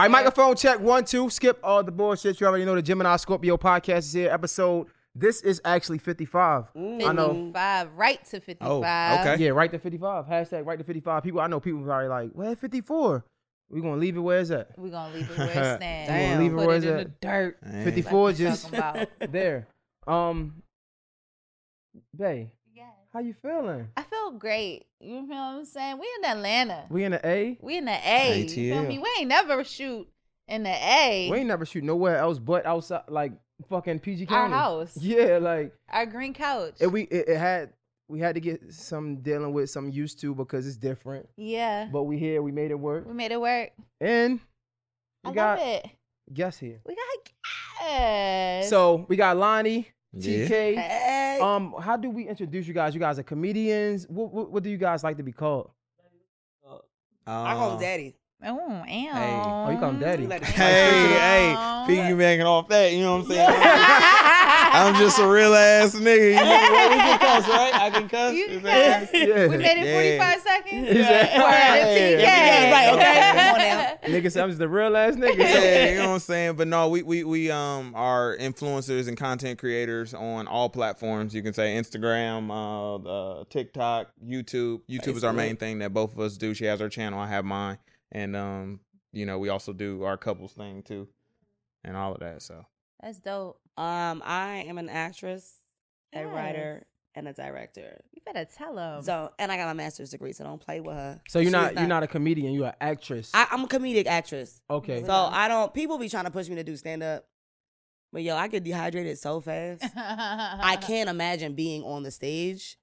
All right, microphone check one, two. Skip all the bullshit. You already know the Gemini Scorpio podcast is here. Episode. This is actually 55. I know. 55, right to 55. Oh, okay. Yeah, right to 55. Hashtag right to 55. People, I know people are already like, where 54? We're going to leave it where it's at. We're going to leave it where it stands. Damn. Leave it Put where it it's in the dirt. Man. 54 Like just there. Um, Bay, Yes. How you feeling? I feel great. You feel what I'm saying? We in Atlanta. We in the A? We in the A. You feel ATL. me? We ain't never shoot in the A. We ain't never shoot nowhere else but outside, like fucking PG County. Our County. house. Yeah, like Our green couch. it, we it, it had we had to get some dealing with some used to because it's different. yeah. But we here, we made it work, We made it work. and we I got love it. guests here. We got guests. So we got Lonnie, Yeah. TK. Hey. Um, how do we introduce you guys? You guys are comedians. What what, what do you guys like to be called? I call him Uh, daddy. Oh, Oh, you call him daddy. Like- Hey, hey, piggybacking off that, you know what I'm saying? I'm just a real ass nigga. You know, well, we can cuss, right? I can cuss. You can cuss. Yeah. We made it Yeah. 45 seconds. Is that- Word, TK. Yeah, right, okay. Come now. Nigga, said I'm just a real ass nigga. yeah, you know what I'm saying. But no, we we we um are influencers and content creators on all platforms. You can say Instagram, uh, uh TikTok, YouTube. YouTube is our main thing that both of us do. She has her channel, I have mine, and um, you know, we also do our couples thing too, and all of that. So That's dope. Um, I am an actress, a Yes. writer, and a director. You better tell them. So, and I got my master's degree, so don't play with her. So you're She's not, you're not a comedian. You're an actress. I, I'm a comedic actress. okay. So I don't. People be trying to push me to do stand up, but yo, I get dehydrated so fast. I can't imagine being on the stage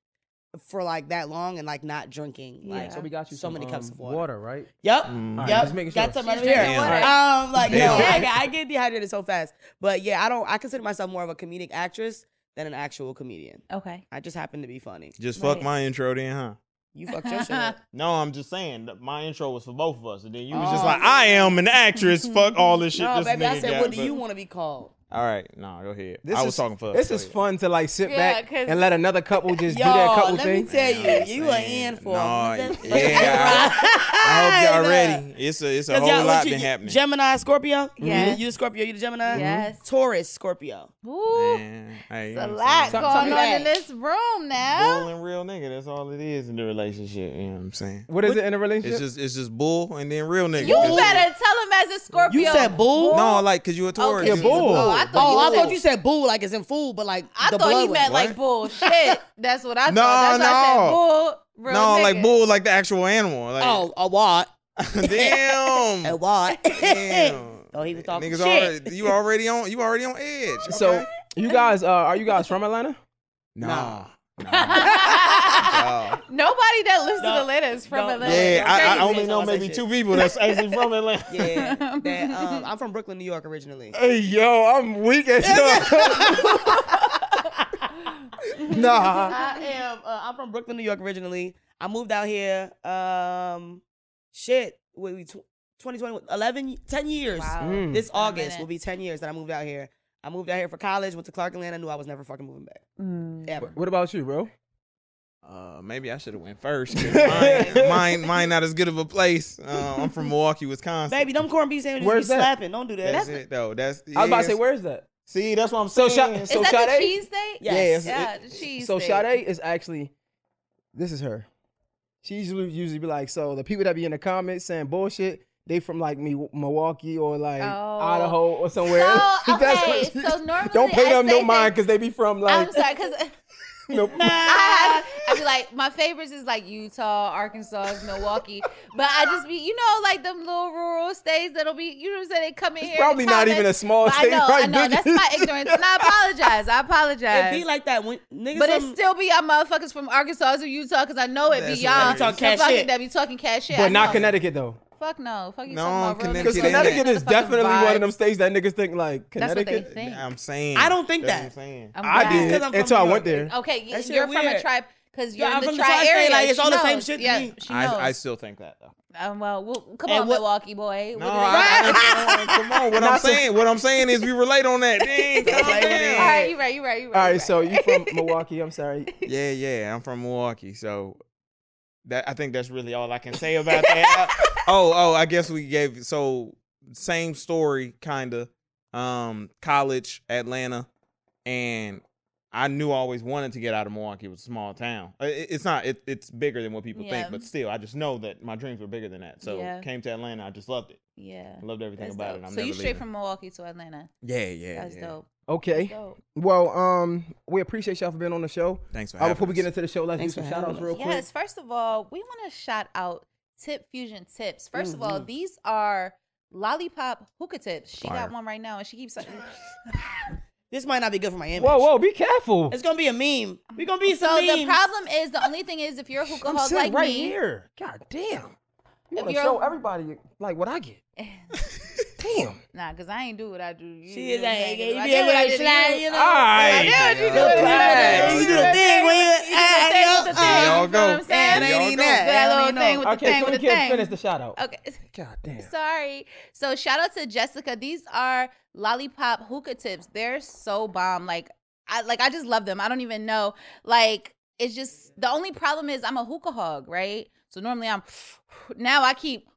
for like that long and like not drinking. Like, so we got you so some, many cups um, of water. right? Yep. Mm. Alright, Yep. just making Got sure. some right here. drinking water. Um, like Damn. no, I, get- I get dehydrated so fast. But yeah, I don't. I consider myself more of a comedic actress than an actual comedian. Okay. I just happen to be funny. just Right. fuck my intro then, huh? You fucked your shit up. No, I'm just saying that my intro was for both of us, and then you was just Oh. like, "I am an actress." Fuck all this shit. No, this baby, I said, got, what do you want to be called? All right, no, go ahead. This I was is- talking for. This is ahead. fun to like sit Yeah, back 'cause- and let another couple just Yo, do that couple let thing. me tell Yeah, you, you are in for No, a yeah, motherfucking I hope y'all ride. ready. It's a it's a 'Cause whole lot you- been happening. Gemini, Scorpio. Mm-hmm. Yes. You the Scorpio, you the Gemini. Yes. Mm-hmm. Taurus, Scorpio. Ooh. Man, hey, It's a lot I'm saying? Tell- going on that. in this room now. Bull and real nigga. That's all it is in the relationship. You know what I'm saying? What is it in a relationship? It's just it's just bull and then real nigga. You better tell him as a Scorpio. You said bull? No, like cause you a Taurus. Okay. Yeah, bull. Oh, Oh, I thought, Oh, you, I said, thought you said bull like it's in fool, but like I the thought blood he meant way. like bullshit. That's what I No, thought. That's why I said no. bull. Real No, nigga. like bull, like the actual animal. Like, Oh, a what? damn. A what? Damn. Oh, he was talking Niggas shit. already, you already on you already on edge. So okay? you guys, uh, are you guys from Atlanta? nah. Nah. nah. Nobody that lives to No. Atlanta is from No. Atlanta. Yeah, I, I only know maybe shit. two people that's actually from Atlanta. Yeah, that, um, I'm from Brooklyn, New York originally. Hey yo, I'm weak as nah. I am. Uh, I'm from Brooklyn, New York originally. I moved out here. Um, shit, we, we tw- 2020, 11, 10 years. Wow. Mm. This August will be 10 years that I moved out here. I moved out here for college, went to Clark Atlanta, I knew I was never fucking moving back. Mm. Ever. What about you, bro? Uh, maybe I should have went first. Mine, mine, mine, not as good of a place. Uh, I'm from Milwaukee, Wisconsin. Baby, them corned beef sandwiches Where's be that? slapping. Don't do that. that's it though. That's I was about to say, where's that? See, that's what I'm So saying. Is So that Sade? the cheese steak? Yes. Yeah, the cheese So steak. Sade is actually, this is her. She usually usually be like, so the people that be in the comments saying bullshit, they from like me Milwaukee or like Oh. Idaho or somewhere. So, okay, what so normally don't pay I them no say mind because they be from like I'm sorry, because Nope. I, I be like, my favorites is like Utah, Arkansas, Milwaukee. But I just be, you know, like them little rural states that'll be, you know what I'm saying? They come in here. Probably and not even a small state. I know, probably I know. big. That's my ignorance. And I apologize. I apologize. It be like that when niggas but it still be y'all motherfuckers from Arkansas or Utah because I know it be y'all. hilarious. Talk cash shit. That be talking cash shit. But not. Connecticut though. Fuck no. Fuck you No, talking about real Connecticut Because Connecticut that- is definitely one of them states that niggas think like That's what they Connecticut. think. I'm saying. I don't think That's that. I'm saying. I'm I did Because I'm from until I went there. Okay, That you're from a tribe because you're I'm in from the the tri tri-state, area. like, it's She all the same knows. shit to Yeah, me. she knows. I, I still think that though. Um, well, well, come And on, what- Milwaukee boy. No, do they- I, I, come on. What I'm saying, what I'm saying is we relate on that. Dang, calm Play with it. down. All right, you right, you right, you right. All you right, right. so you from Milwaukee? I'm sorry. Yeah, yeah. I'm from Milwaukee, so that I think that's really all I can say about that. oh, oh, I guess we gave so same story, kinda. Um, college, Atlanta, and I knew I always wanted to get out of Milwaukee. It was a small town. It- it's not. It, it's bigger than what people Yeah. think, but still, I just know that my dreams were bigger than that. So Yeah. came to Atlanta. I just loved it. yeah. I loved everything That's about dope. it. I'm so you straight leaving. from Milwaukee to Atlanta. Yeah, yeah. That's yeah. dope. Okay. Well, um, we appreciate y'all for being on the show. Thanks for Uh, having before we get into the show, let's Thanks do some shout outs real us. quick. Yes, first of all, we want to shout out Tip Fusion Tips. 1st of all, Mhm. these are lollipop hookah tips. She Fire. got one right now, and she keeps. Saying This might not be good for my image. Whoa, whoa, be careful. It's gonna be a meme. We gonna be so some the problem is, the only thing is, if you're a hookah I'm hog like right me, here. God damn. You If want to show everybody like what I get? Damn. nah, because I ain't do what I do. You, She is know what I'm like, saying? you 'Cause I be did able what I to slide, you. you know. All right. I did what you do. Little You know what I'm clap. saying? You do the thing when you- You do with the ah, thing. y'all You know what I'm saying? It Y'all ain't go. that. That little thing with the thing so with we the can't thing. finish the shout out. Okay. God damn. Sorry. So shout out to Jessica. These are lollipop hookah tips. They're so bomb. Like I like I just love them. I don't even know. Like it's just the only problem is I'm a hookah hog, right? So normally I'm now I keep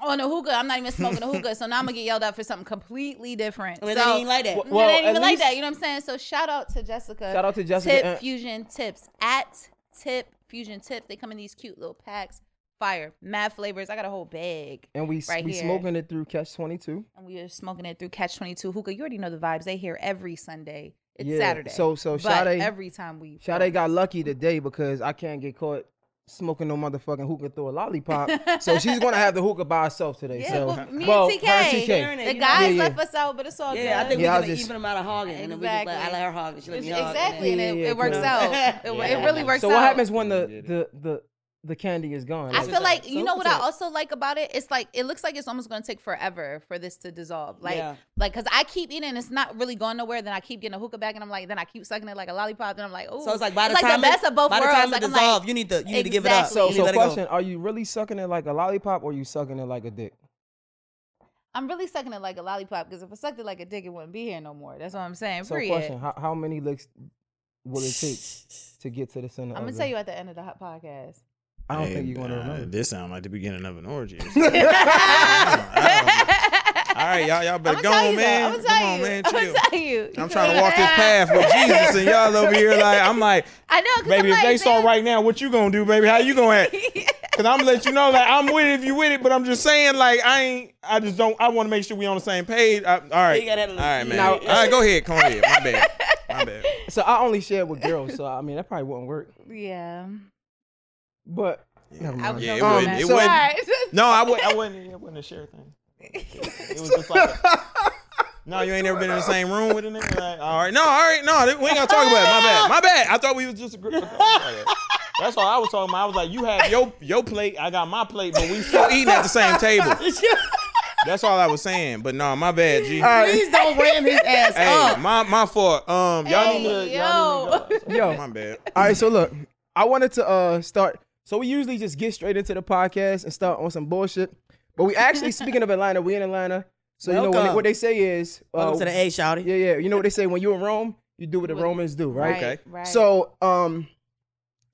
on a hookah. I'm not even smoking a hookah. So now I'm gonna get yelled at for something completely different. I mean, so they ain't like that. Well, well, it ain't at even like that. You know what I'm saying? So shout out to Jessica. Shout out to Jessica. Tip and- Fusion Tips at Tip Fusion Tips. They come in these cute little packs. Fire, mad flavors. I got a whole bag, and we right we here. smoking it through Catch 22. and we are smoking it through Catch Twenty Two Hookah. You already know the vibes. They here every Sunday. It's Yeah, Saturday. so- so but Sade- every time we Sade got lucky today because I can't get caught smoking no motherfucking hookah through a lollipop. so she's gonna have the hookah by herself today. Yeah, so well, me well, and TK. her and Sharing TK. it, the guys Yeah, yeah. left us out, but it's all Yeah, I good. think Yeah, I we was can just- even amount of hogging. And then we just like, I let her hog. and She let It's- me hog. exactly, and Yeah, it, yeah, it works cool. out. It, Yeah. it really works So out. what happens when the the the the candy is gone? I Like- feel like you know what I also like about it. It's like it looks like it's almost gonna take forever for this to dissolve. Like, Yeah. like because I keep eating, and it's not really going nowhere. Then I keep getting a hookah back, and I'm like, then I keep sucking it like a lollipop. and I'm like, oh, So it's like by the like time the best it, of both by the worlds. time like it I'm like, you need to you need to give it up. Exactly. so You need to so let go. question: Are you really sucking it like a lollipop, or you sucking it like a dick? I'm really sucking it like a lollipop because if I sucked it like a dick, it wouldn't be here no more. That's what I'm saying. So Period. question: How how many licks will it take to get to the center? I'm gonna the- tell you at the end of the hot podcast. I don't Hey, think you're gonna uh, remember. This sounds like the beginning of an orgy. or something. All right, y'all, y'all better I'm go gonna tell on, you, man. I'm Come gonna tell on, you. man. I'm gonna tell you. I'm trying to walk this path with Jesus, and y'all over here like I'm like, I know, baby, I'm if like, they saw man, right now, what you gonna do, baby? How you gonna act? Cause I'm gonna let you know, like I'm with it if you with it, but I'm just saying, like I ain't, I just don't. I want to make sure we on the same page. I, all right, You gotta- all right, man. Now- all right, go ahead, come ahead. My bad, my bad. So I only share with girls, so I mean that probably wouldn't work. Yeah. But never I Yeah, it wouldn't- it So- wouldn't- Alright. No, I would, I wouldn't. It wasn't a share thing. It was just like. A, no, you ain't never been in the same room with a nigga. Like, all right, no, all right, no, we ain't gonna talk about it. My bad, my bad. I thought we was just a group. That's all I was talking about. I was like, you have your your plate, I got my plate, but we still eating at the same table. That's all I was saying. But no, my bad, G. Please don't ram his ass Hey, up. my my fault. Um, y'all need to, Hey, y'all need to go. Yo. my bad. All right, so look, I wanted to uh start. So we usually just get straight into the podcast and start on some bullshit, but we actually speaking of Atlanta, we in Atlanta. So you know what they, what they say is, uh, Welcome to the A, shouty. yeah, yeah. You know what they say when you're in Rome, you do what the Romans do, right? Okay. Right. So um,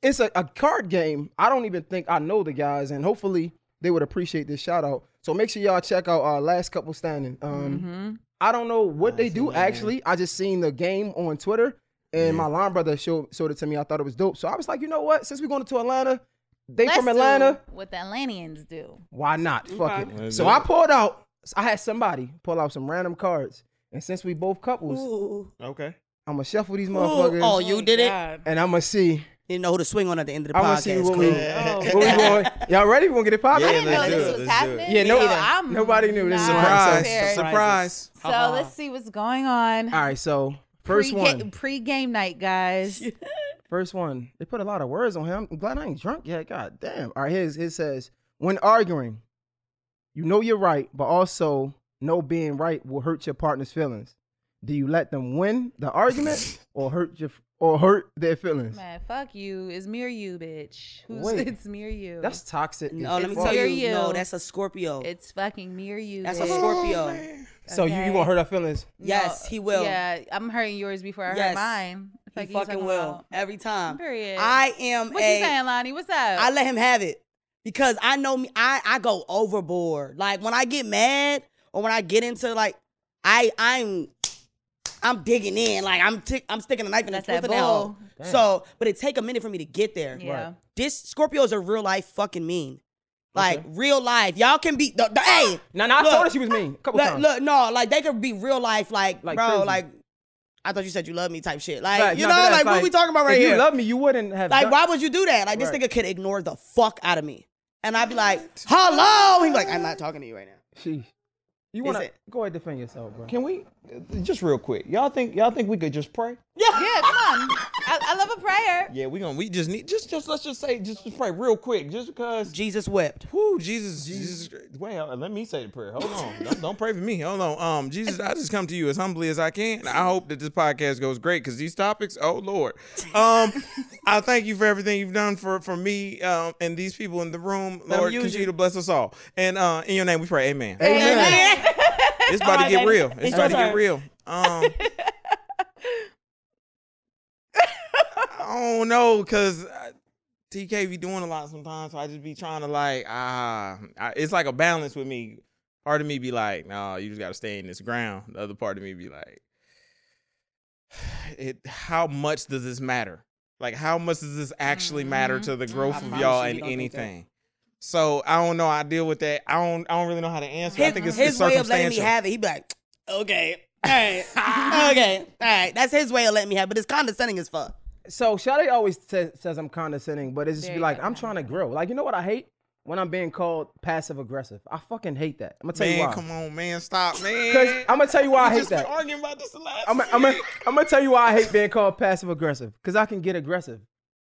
it's a, a card game. I don't even think I know the guys, and hopefully they would appreciate this shout out. So make sure y'all check out our last couple standing. Um, hmm I don't know what they do that, man. actually. I just seen the game on Twitter, and my line brother showed showed it to me. I thought it was dope, so I was like, you know what? Since we're going to Atlanta, they Let's from do Atlanta. what the Atlanteans do. Why not? Fuck it. Let's So do I it. pulled out. I had somebody pull out some random cards, and since we both couples, Ooh. Okay. I'm gonna shuffle these Ooh. motherfuckers, Oh, you did it? God. and I'm gonna see. Didn't know who to swing on at the end of the I'm gonna podcast. see what we, Cool. Oh. what we going. Y'all ready? We gonna get it popping? I Yeah, didn't know let's do this was let's do it. happening. Yeah, no- so I'm nobody knew this was not Surprise! prepared. Surprise! So Uh-huh. let's see what's going on. All right. So first Pre-ga- one. pre-game night, guys. First one. They put a lot of words on him. I'm glad I ain't drunk yet. God damn. All right, his his says, When arguing, you know you're right, but also know being right will hurt your partner's feelings. Do you let them win the argument or hurt your or hurt their feelings? Man, fuck you. It's me or you, bitch. Who's Wait. it's me or you. That's toxic. No, as let me tell you, Hear no, that's a Scorpio. it's fucking me or you. That's a bitch. Scorpio. So you, you Okay. gonna hurt our feelings? Yes, No, he will. Yeah, I'm hurting yours before I Yes, hurt mine. He Fuck you fucking talking will about. every time. Period. I am what a. you saying, Lonnie? What's up? I let him have it because I know me. I I go overboard. Like when I get mad or when I get into like, I I'm I'm digging in. Like I'm tick I'm sticking a knife in the That's that twisting that hole. So, but it take a minute for me to get there. yeah. This Scorpios are real life fucking mean. Like Okay. real life, y'all can be the, the hey. No, no, I Look, told her she was mean a couple Look, times. look, no, like they could be real life, like, Like bro, crazy. like I thought you said you love me type shit. Like Right, you know, but like that's what we talking about right if here? you love me, you wouldn't have. Like, done- why would you do that? Like, this Right. nigga could ignore the fuck out of me. And I'd be like, hello. He'd be like, I'm not talking to you right now. She, you wanna go ahead and defend yourself, bro? Can we just real quick? Y'all think y'all think we could just pray? Yeah, yeah, come on. I, I love a prayer. Yeah, we gonna we just need just just let's just say just, just pray real quick, just because. Jesus wept. Whoo, Jesus, Jesus. Well, let me say the prayer. Hold on. don't, don't pray for me. Hold on. Um, Jesus, I just come to you as humbly as I can. I hope that this podcast goes great because these topics, oh Lord. Um, I thank you for everything you've done for for me um and these people in the room. Lord, use continue you. to bless us all. And uh, in your name we pray. Amen. Amen. It's about to get baby. real. It's It's about to get real. Um. I don't know, cause TK be doing a lot sometimes, so I just be trying to like ah, I, it's like a balance with me. Part of me be like, no, you just gotta stay in this ground. The other part of me be like, it. How much does this matter? Like, how much does this actually matter Mhm. to the Mhm. growth I of y'all and anything? So I don't know. I deal with that. I don't. I don't really know how to answer. I think it's, his way of letting me have it, he'd be like, okay, all right, okay, all right. That's his way of letting me have it, but it's condescending as fuck. So Shadi always says, says I'm condescending, but it's just There be like go. I'm trying to grow. Like you know what I hate when I'm being called passive aggressive. I fucking hate that. I'm gonna tell you why. come on, man, stop, man. Because I'm gonna tell you why I hate just been that. arguing about this the last I'm gonna, I'm, gonna, I'm gonna tell you why I hate being called passive aggressive. Because I can get aggressive,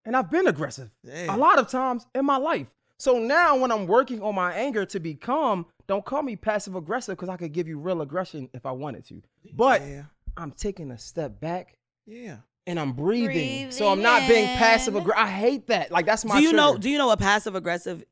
and I've been aggressive Damn. a lot of times in my life. So now when I'm working on my anger to be calm, don't call me passive aggressive because I could give you real aggression if I wanted to. But Yeah, I'm taking a step back yeah. and I'm breathing. so I'm not being passive in. aggressive. I hate that. Like that's my do you know? Do you know what passive aggressiveness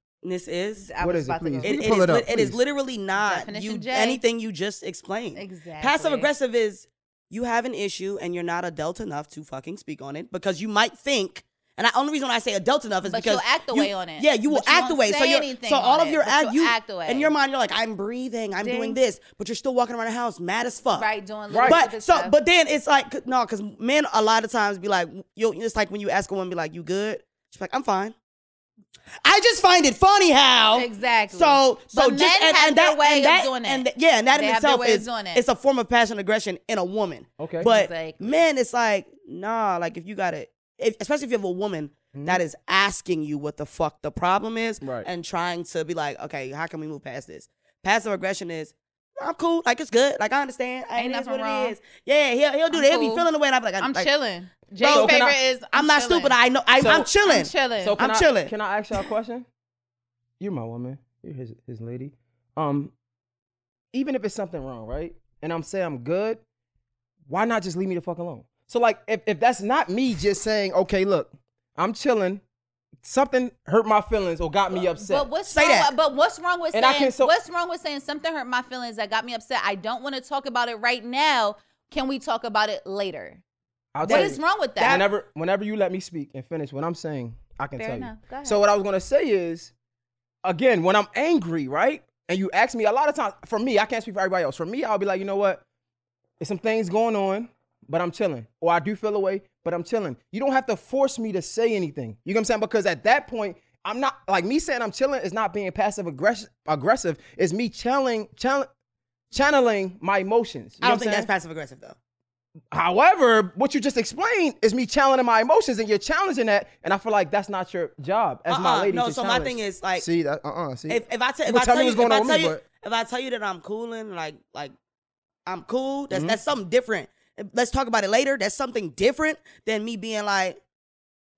is? I What it, about to go. please? It, You it pull it up, it is literally not Definition you, J. anything you just explained. Exactly. Passive aggressive is you have an issue and you're not adult enough to fucking speak on it because you might think. And the only reason I say adult enough is But because you'll act you- way on it. Yeah, you will But you act won't away. So you're anything so all of it, your but act you act the way. in your mind you're like I'm breathing, I'm doing this, but you're still walking around the house mad as fuck. Right, doing little Right. But so, stuff. but then it's like no, because men a lot of times be like, you. It's like when you ask a woman, be like, "You good?" She's like, "I'm fine." I just find it funny how Exactly. So, so But just men and, have and their that, way and of that, doing it. and th- yeah, and that They in itself is it. it's a form of passion aggression in a woman. Okay. But Exactly. men, it's like nah, like if you got it, if, especially if you have a woman Mm-hmm. that is asking you what the fuck the problem is, Right. and trying to be like, okay, how can we move past this? Passive aggression is. I'm cool, like it's good, like I understand. Ain't that's what wrong. it is. Yeah, he'll he'll do I'm that. He'll be feeling the way, and I'm like, I'm like, chilling. Jay's So favorite I- is I'm, not chilling. stupid. I know. I, So- I'm chilling. I'm chilling. So can I'm I, chilling. Can I ask y'all a question? You're my woman. You're his his lady. Um, even if it's something wrong, right? And I'm saying I'm good, why not just leave me the fuck alone? So like, if if that's not me just saying, okay, look, I'm chilling, something hurt my feelings or got me upset. But what's Say wrong? that. With, but what's wrong with And saying? so- what's wrong with saying something hurt my feelings that got me upset? I don't want to talk about it right now. Can we talk about it later? I'll What is you, wrong with that? Whenever whenever you let me speak and finish what I'm saying, I can Fair tell enough. You. So what I was gonna say is, again, when I'm angry, right? And you ask me a lot of times, for me, I can't speak for everybody else. For me, I'll be like, you know what? There's some things going on, but I'm chilling. Or I do feel away, but I'm chilling. You don't have to force me to say anything. You know what I'm saying? Because at that point, I'm not like me saying I'm chilling is not being passive aggressive. Aggressive is me channeling, channel, channeling my emotions. You I know don't what think I'm that's passive aggressive though. However, what you just explained is me channeling my emotions, and you're challenging that, and I feel like that's not your job as my Uh-uh, lady. no, to so my thing is, like, see that, uh, uh see, if, if I, if I tell tell you, what's going if I on with tell me, you, but- if I tell you that I'm cooling, like, like I'm cool, Mm-hmm. that's that's something different. Let's talk about it later. That's something different than me being like,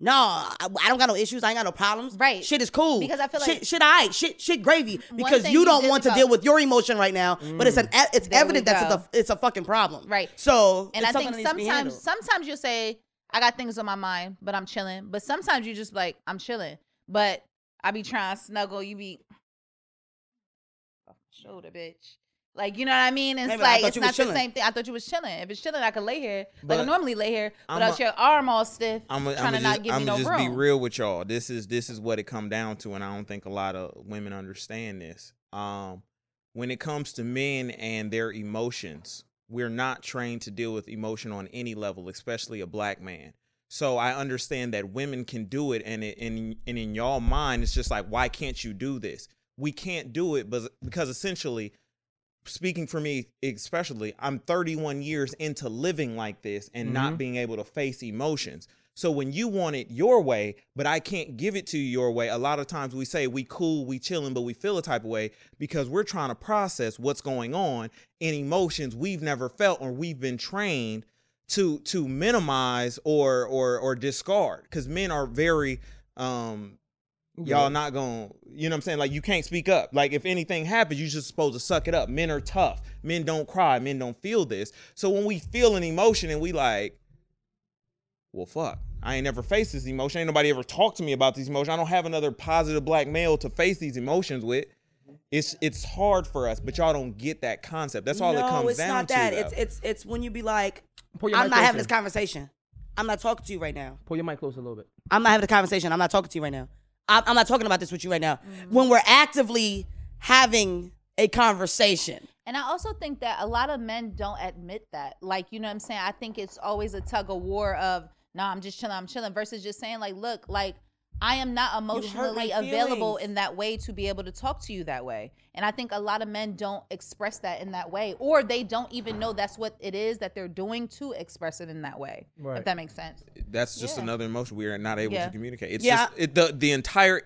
No, I, I don't got no issues. I ain't got no problems. Right. Shit is cool. Because I feel like- shit, I shit, shit gravy. Because you you don't did want to about- deal with your emotion right now, but it's an mm. e- it's There evident that it's a it's a fucking problem. Right. So And it's I think that needs to be sometimes sometimes you'll say, I got things on my mind, but I'm chilling. But sometimes you just like, I'm chilling. But I be trying to snuggle, you be off shoulder, bitch. Like, you know what I mean? It's Maybe like it's not the same thing. I thought you was chilling. If it's chilling, I could lay here. like I normally lay here I'm without a- your arm all stiff. I'm trying gonna to not just, give I'm me no just room. be real with y'all. This is this is what it come down to, and I don't think a lot of women understand this. Um, when it comes to men and their emotions, we're not trained to deal with emotion on any level, especially a black man. So I understand that women can do it, and it, and and in y'all mind, it's just like, why can't you do this? We can't do it, but because essentially, speaking for me especially i'm 31 years into living like this and not being able to face emotions. So when you want it your way but i can't give it to you your way a lot of times we say we cool we chilling but we feel a type of way because we're trying to process what's going on in emotions we've never felt or we've been trained to to minimize or or or discard. Because men are very um y'all not gonna you know what i'm saying like you can't speak up like if anything happens you're just supposed to suck it up men are tough men don't cry men don't feel this so when we feel an emotion and we like well fuck i ain't never faced this emotion ain't nobody ever talked to me about these emotions i don't have another positive black male to face these emotions with it's it's hard for us but y'all don't get that concept that's all no, it comes it's down not to that. though. It's it's it's when you be like, Pull your I'm mic not having this conversation. I'm not talking to you right now. Pull your mic close a little bit. I'm not having a conversation. I'm not talking to you right now. I'm, I'm not talking about this with you right now. Mm-hmm. When we're actively having a conversation, And I also think that a lot of men don't admit that. Like, you know what I'm saying? I think it's always a tug of war of, no, I'm just chilling, I'm chilling, versus just saying, like, look, like, I am not emotionally available feelings. in that way to be able to talk to you that way. And I think a lot of men don't express that in that way, or they don't even know that's what it is that they're doing to express it in that way. Right. If that makes sense. that's just Yeah. another emotion we are not able Yeah. to communicate. It's Yeah. just it, the the entire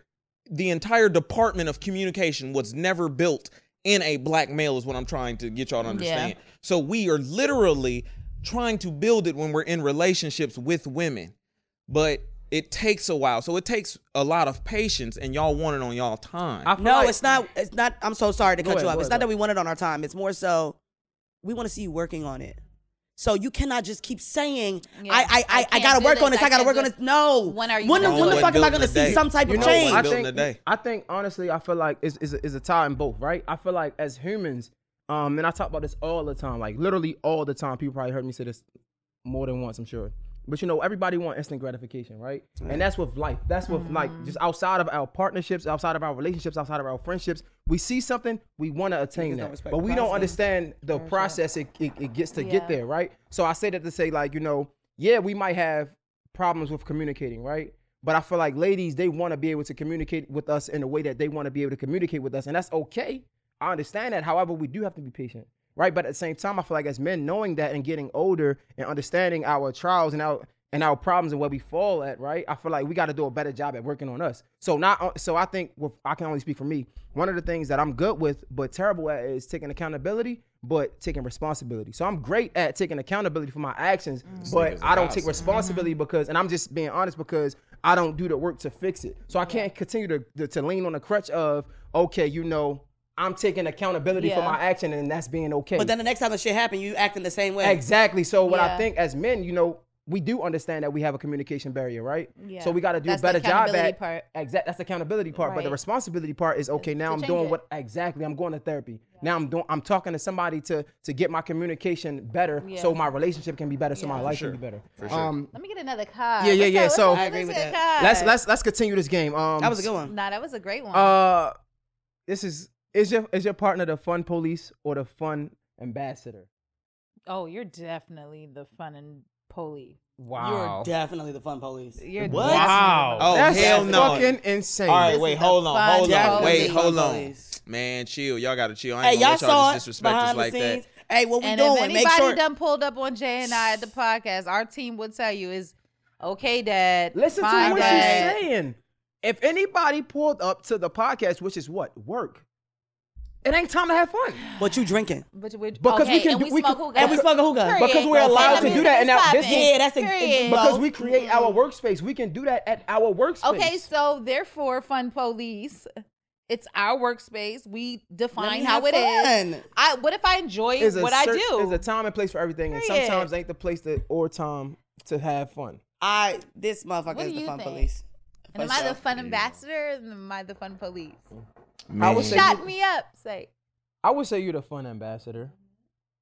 the entire department of communication was never built in a black male is what I'm trying to get y'all to understand. So we are literally trying to build it when we're in relationships with women. But it takes a while. So it takes a lot of patience and y'all want it on y'all time. No, like- it's not. It's not. I'm so sorry to cut ahead, you off. It's ahead, not that we want it on our time. It's more so we want to see you working on it. So you cannot just keep saying, Yeah, I, I, I I, I, gotta work this, on this. I I gotta work do on this. No. When are you When, gonna when the fuck am I gonna see some type You of know, change? I Building think, the day. I think honestly, I feel like it's, it's, a, it's a tie in both, right? I feel like as humans, um, and I talk about this all the time, like literally all the time. People probably heard me say this more than once, I'm sure. But you know, everybody want instant gratification, right? And that's with life. That's with like mm. just outside of our partnerships, outside of our relationships, outside of our friendships. We see something, we want to attain that, but the we don't understand the process it, it, it gets to Yeah. get there, right? So I say that to say like, you know, yeah, we might have problems with communicating, right? But I feel like ladies, they want to be able to communicate with us in a way that they want to be able to communicate with us, and that's okay. I understand that. However, we do have to be patient, right? But at the same time, I feel like as men, knowing that and getting older and understanding our trials and our and our problems and where we fall at, right? I feel like we got to do a better job at working on us. So not uh, so I think with, I can only speak for me. One of the things that I'm good with but terrible at is taking accountability, but taking responsibility. So I'm great at taking accountability for my actions, but I don't take responsibility because, and I'm just being honest because I don't do the work to fix it. So I can't continue to, to to lean on the crutch of okay, you know, I'm taking accountability for my action and that's being okay. But then the next time the shit happen, you acting the same way. Exactly. So what I think as men, you know, we do understand that we have a communication barrier, right? Yeah. So we got to do That's a the better job accountability at part. exact. That's the accountability part, but the responsibility part is okay. Now to I'm doing it. what exactly I'm going to therapy. Now I'm doing. I'm talking to somebody to to get my communication better, so my relationship can be better, so my life sure. can be better. For sure. Um, Let me get another card. Yeah, yeah, yeah, up? What's so- up? I agree with that. let's let's let's continue this game. Um, that was a good one. Nah, that was a great one. Uh, this is is your is your partner the fun police or the fun ambassador? oh, you're definitely the fun and poly. Wow. You're definitely the fun police. You're What? Wow. Oh, That's hell no. fucking insane. All right, This wait, hold on, hold on, wait, hold on. police. Man, chill. Y'all gotta chill. I Hey, ain't y'all gonna saw y'all just disrespect us like scenes. that. Hey, what we And doing? if Make anybody sure. done pulled up on Jay and I at the podcast, our team would tell you is okay, Dad. Listen to what Dad. she's saying. If anybody pulled up to the podcast, which is what work, it ain't time to have fun. But you drinking. But we, because okay, we can and do, we, we smoke can, hookah. And we smoke a hookah. Period. Because we're allowed to do that. And now this yeah, that's a, because we create our workspace. We can do that at our workspace. Okay, so therefore, fun police. It's our workspace. We define how it fun. is. I what if I enjoy what I do? There's a time and place for everything, Period. and sometimes ain't the place to, or time to have fun. I this motherfucker is the fun think? police. Am I the fun ambassador? Am I the fun police? Man. I would say Shut you, me up. Say. I would say you're the fun ambassador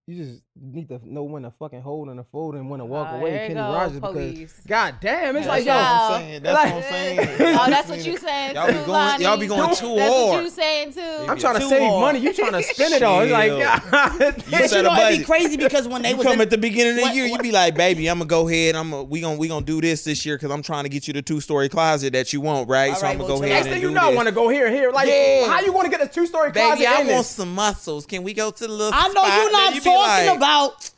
you just need to know when to fucking hold and to fold and when to walk oh, away. Kenny go, Rogers, police. because god damn, it's like that's yo, what I'm saying. That's like, what I'm saying. oh, that's what you saying. Y'all be going, Lonnie. y'all be going too hard. That's what you saying too. I'm trying to save hard. money. You trying to spend it all? It's like, you but you know it'd be crazy because when they you was come in, at the beginning of the year, you be like, baby, I'm gonna go ahead. I'm gonna, we gonna we gonna do this this year because I'm trying to get you the two story closet that you want, right? All so right, I'm gonna go ahead. Next thing you know, I want to go here here. Like, how you want to get a two story closet? Baby, I want some muscles. Can we go to the little? I know you're not talking like, about.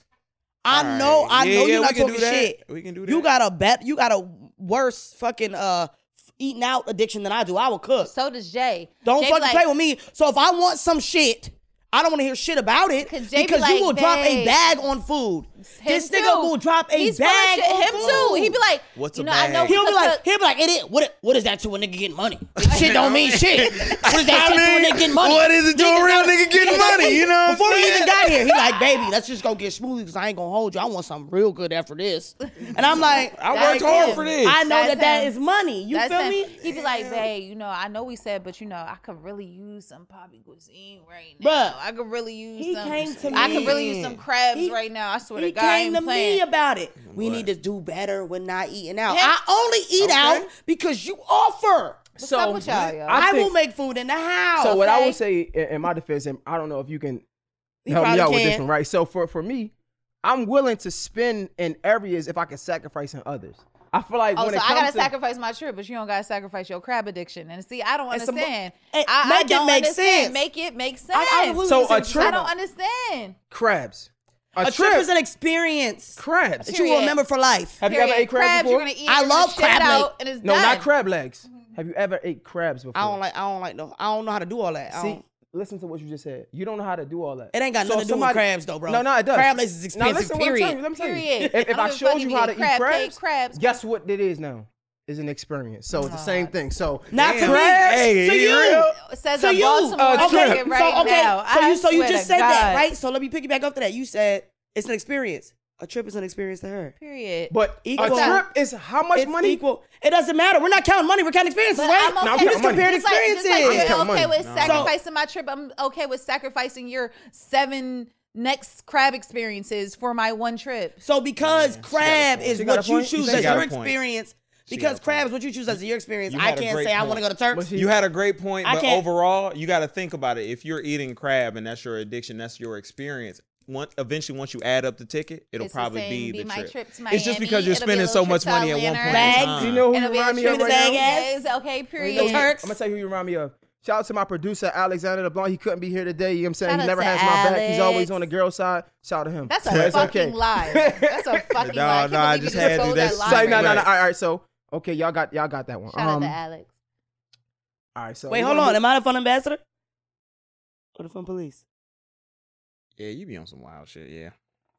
I right, know, I yeah, know you're yeah, not talking shit. We can do that. You got a bet. You got a worse fucking uh eating out addiction than I do. I will cook. So does Jay. Don't Jay fucking like, play with me. So if I want some shit, I don't want to hear shit about it because like, you will drop a bag on food this too. nigga will drop a He's bag. Of. Him food. too. He'd be like, What's you a bag? I know He'll be like, he'll be like, it is, what, what is that to a nigga getting money? shit don't mean shit. What is that I mean, to a nigga getting money? What is it to a real nigga getting money? You know, before we even got here, he like, baby, let's just go get smoothies because I ain't gonna hold you. I want something real good after this. And I'm like, I worked hard for this. I know That's that that him. is money. You That's feel him. me? He'd be like, babe, you know, I know we said, but you know, I could really use some poppy cuisine right now. I could really use. He came to me. I could really use some crabs right now. I swear to she came to me about it. Mm, we need to do better with not eating out. Hey. I only eat okay. out because you offer. What's so y'all, y'all? I, I think, will make food in the house. So what okay? I would say in my defense, and I don't know if you can help me out can. with this one, right? So for for me, I'm willing to spend in areas if I can sacrifice in others. I feel like oh, when so I gotta to, sacrifice my trip, but you don't gotta sacrifice your crab addiction. And see, I don't understand. Some, I, make I it make understand. sense. Make it make sense. I, I so a trip. I don't understand. Crabs, a, a trip. trip. is an experience. Crabs. That you will remember for life. Have Period. you ever ate crabs, crabs before? You're eat, I love crab legs. No, not crab legs. Mm-hmm. Have you ever ate crabs before? I don't like. I don't like. No, I don't know how to do all that. See, listen to what you just said. You don't know how to do all that. It ain't got so nothing to do with crabs, though, bro. No, no, it does. Crab legs is expensive. Now, listen, period. You, let me tell you. Period. If, I showed you how to crab, eat crabs, crabs, guess what it is now? is an experience. So it's the same thing. So not to me. Hey, to you. To a you. Baltimore uh, okay. Right so, okay. Now. So you so you just said God. that, right? So let me piggyback off to that. You said it's an experience. A trip is an experience to her. Period. But equal, a trip is how much it's money? Equal. It doesn't matter. We're not counting money. We're counting experiences, but right? Okay. No, you just compared just experiences. Like, just like okay with sacrificing my trip. I'm okay with sacrificing your seven next crab experiences for my one trip. So because yeah, crab is what you choose as your experience, because crabs, what you choose as your experience, you I can't say point. I want to go to Turks. You had a great point, but overall, you got to think about it. If you're eating crab and that's your addiction, that's your experience. Once, eventually, once you add up the ticket, it'll it's probably the be, be the trip. trip Miami, it's just because you're spending so much money at one point. Bags. You know who you remind me of Okay, period. Turks. I'm gonna tell you who you remind me of. Shout out to my producer, Alexander LeBlanc. He couldn't be here today. You know what I'm saying? Shout he never has Alex. my back. He's always on the girl side. Shout out to him. That's a That's fucking okay. lie. That's a fucking no, lie. No, I just had to. That's that lie. Like, no, no, no. All right, all right. So Okay, y'all got y'all got that one. Shout um, out to um, Alex. All right, so wait, hold on. Am I the fun ambassador or the fun police? Yeah, you be on some wild shit. Yeah.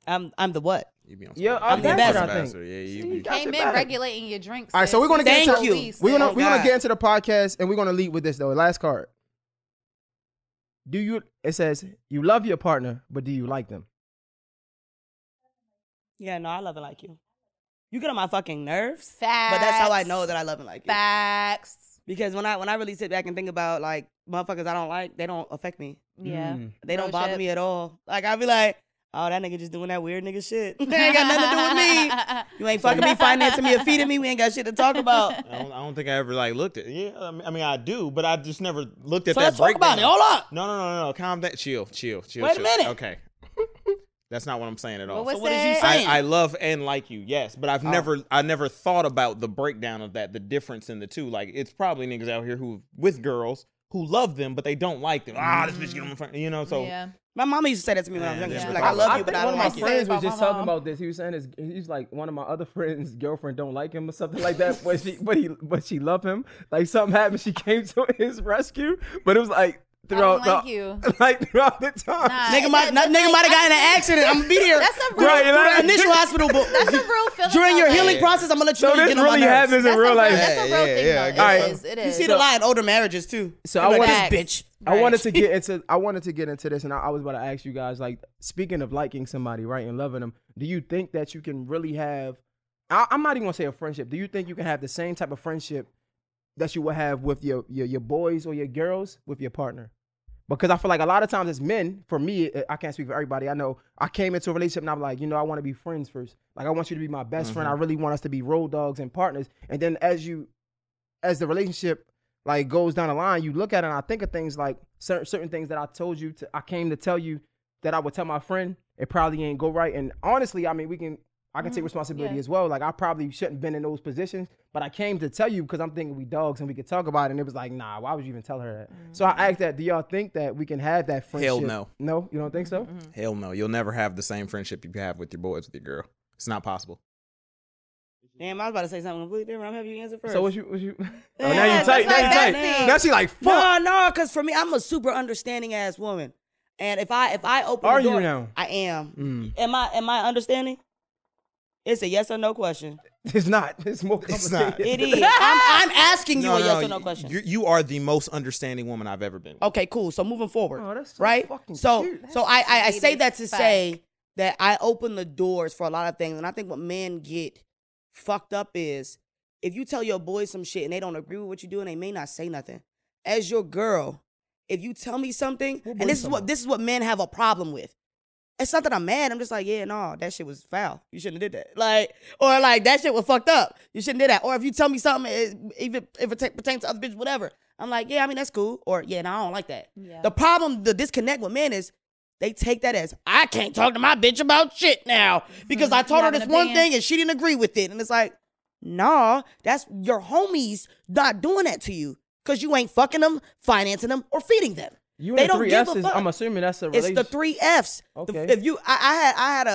I'm I'm the what? You be on yeah, I'm the ambassador. ambassador. Yeah, you, See, you came in regulating your drinks. All right, so we're gonna get Thank into you. we're gonna oh, we're gonna get into the podcast and we're gonna lead with this though. Last card. Do you? It says you love your partner, but do you like them? Yeah, no, I love it like you. You get on my fucking nerves. Facts. But that's how I know that I love and like you. Facts. Because when I when I really sit back and think about like motherfuckers I don't like, they don't affect me. Yeah. Mm. They don't Real bother shit. me at all. Like I'll be like, oh, that nigga just doing that weird nigga shit. they ain't got nothing to do with me. You ain't fucking me, financing me, or feeding me. We ain't got shit to talk about. I don't, I don't think I ever like looked at. Yeah, I mean, I do, but I just never looked at so that. Let's breakdown. talk about it. Hold up. No, no, no, no, no. Calm down. Chill, chill, chill. Wait chill. a minute. Okay. That's not what I'm saying at all. What, so what did you say? I, I, love and like you, yes, but I've oh. never I never thought about the breakdown of that, the difference in the two. Like it's probably niggas out here who with girls who love them but they don't like them. Ah, mm-hmm. this bitch get on my front, you know. So yeah. my mom used to say that to me when I was younger. Yeah. She was like, "I love I you, but I don't like you." One of my friends was just talking about this. He was saying his, he's like one of my other friends' girlfriend don't like him or something like that, but she but he but she loved him. Like something happened, she came to his rescue, but it was like throughout like the, you. like throughout the time. Nah, Nigga might, not, nigga like, might have I- gotten in an accident. I'm gonna be here. That's a real. Right, through like- the initial hospital, but That's a real feeling. during your healing like- process, I'm gonna let you So know you're this getting on my really happens in That's real real, life. that's a real Yeah, thing, yeah, though. I It guess is. so. You see it a lot in older marriages too. So They I be like, wanted- this bitch. I wanted to get into I wanted to get into this, and I, I was about to ask you guys, like, speaking of liking somebody, right, and loving them, do you think that you can really have? I, I'm not even gonna say a friendship. Do you think you can have the same type of friendship that you would have with your your, your boys or your girls with your partner? Because I feel like a lot of times as men, for me, uh, I can't speak for everybody. I know I came into a relationship and I'm like, you know, I want to be friends first. Like I want you to be my best friend. I mm-hmm. really want us to be road dogs and partners. And then as you, as the relationship like goes down the line, you look at it and I think of things like certain certain things that I told you to I came to tell you that I would tell my friend, it probably ain't go right. And honestly, I mean we can I can take mm-hmm. responsibility yeah. as well. Like I probably shouldn't have been in those positions, but I came to tell you because I'm thinking we dogs and we could talk about it. And it was like, nah, why would you even tell her that? So I mm-hmm. asked that, do y'all think that we can have that friendship? Hell no. No, you don't think so? Mm-hmm. Hell no, you'll never have the same friendship you have with your boys with your girl. It's not possible. Damn, I was about to say something completely different. I'm having you answer first. So what you what you? Oh, Yeah, now you that's tight. Now my you tight. bestie. Now she like fuck. No, no, because for me, I'm a super understanding ass woman, and if I if I open Are the you door, now? I am. Mm. Am I am I understanding? It's a yes or no question. It's not. It's more It's not. It is. I'm, I'm asking you a yes or no question. You, you are the most understanding woman I've ever been. with. Okay, cool. So moving forward, Oh, that's so right? fucking So, cute. so I, I, I say that to fuck. say that I open the doors for a lot of things, and I think what men get fucked up is if you tell your boys some shit and they don't agree with what you do, and they may not say nothing. As your girl, if you tell me something, What and boys this is what this is what men have a problem with. It's not that I'm mad. I'm just like, yeah, no, that shit was foul. You shouldn't have did that. Like, or like that shit was fucked up. You shouldn't did that. Or if you tell me something, it, even if it ta- pertains to other bitches, whatever, I'm like, yeah, I mean that's cool. Or yeah, no, I don't like that. Yeah. The problem, the disconnect with men is they take that as I can't talk to my bitch about shit now because I told her this one thing and she didn't agree with it. And it's like, nah, that's your homies not doing that to you because you ain't fucking them, financing them, or feeding them. You They and the don't three give F's. a is- fuck. I'm assuming that's a It's the three F's. The- Okay. if you, I, I had, I had a,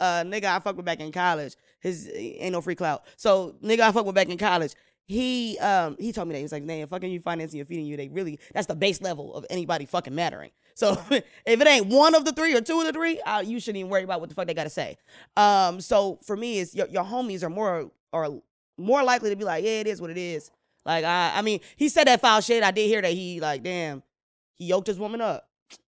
a, a nigga I fucked with back in college. His ain't no free clout. So nigga I fucked with back in college. He, um, he told me that he was like, "Man, fucking you, financing, you, feeding you. They really, that's the base level of anybody fucking mattering. So if it ain't one of the three or two of the three, uh, you shouldn't even worry about what the fuck they gotta say. Um, so for me, is your, your homies are more are more likely to be like, yeah, it is what it is. Like I, I mean, he said that foul shit. I did hear that he like, damn, he yoked his woman up.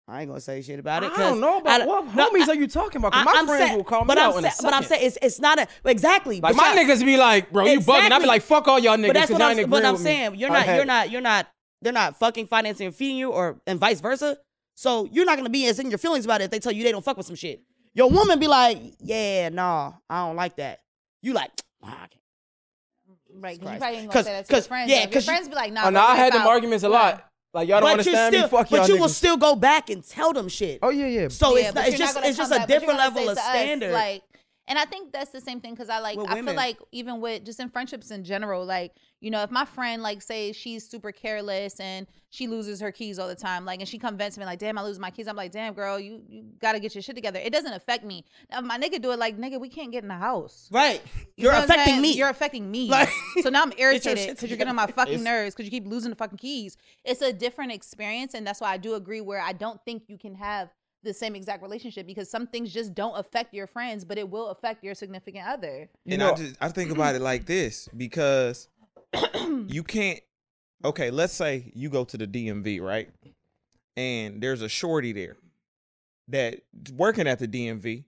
I ain't gonna say shit about it. I don't 'cause know about I- what homies I- are you talking about? 'Cause I- my I'm friends saying- will call me but out I'm in a but I'm saying it's it's not a exactly. Like my y'all- niggas be like, bro, you bugging. I be like, fuck all y'all niggas. But that's 'cause what I'm. But I'm with me. saying you're not. You're not. You're not. They're not fucking financing and feeding you, or and vice versa. So you're not gonna be as in your feelings about it if they tell you they don't fuck with some shit. Your woman be like, yeah, nah, I don't like that. You like, ah, I can't. Right, because you probably ain't 'Cause- gonna say that to your 'cause- friends. yeah, though. If your 'cause you- friends be like, nah. Oh, no, I had them arguments a Yeah. lot. Like y'all don't but you understand still, me. Fuck y'all but you will still go back and tell them shit. Oh yeah, yeah. So Yeah, it's not, it's just it's just a back, but you're different level of to us, standard. like, and I think that's the same thing because I like With I feel like even with just in friendships in general, like you know, if my friend like say she's super careless and she loses her keys all the time, like, and she come vent to me like, "Damn, I lose my keys." I'm like, "Damn, girl, you you gotta get your shit together." It doesn't affect me. Now, my nigga do it like, "Nigga, we can't get in the house." right, You you're know affecting me. You're affecting me. Like- so now I'm irritated because you're getting on my fucking nerves because you keep losing the fucking keys. It's a different experience, and that's why I do agree where I don't think you can have the same exact relationship because some things just don't affect your friends, but it will affect your significant other. You and know- I just I think about it like this because you can't. Okay, let's say you go to the DMV, right? And there's a shorty there that working at the DMV.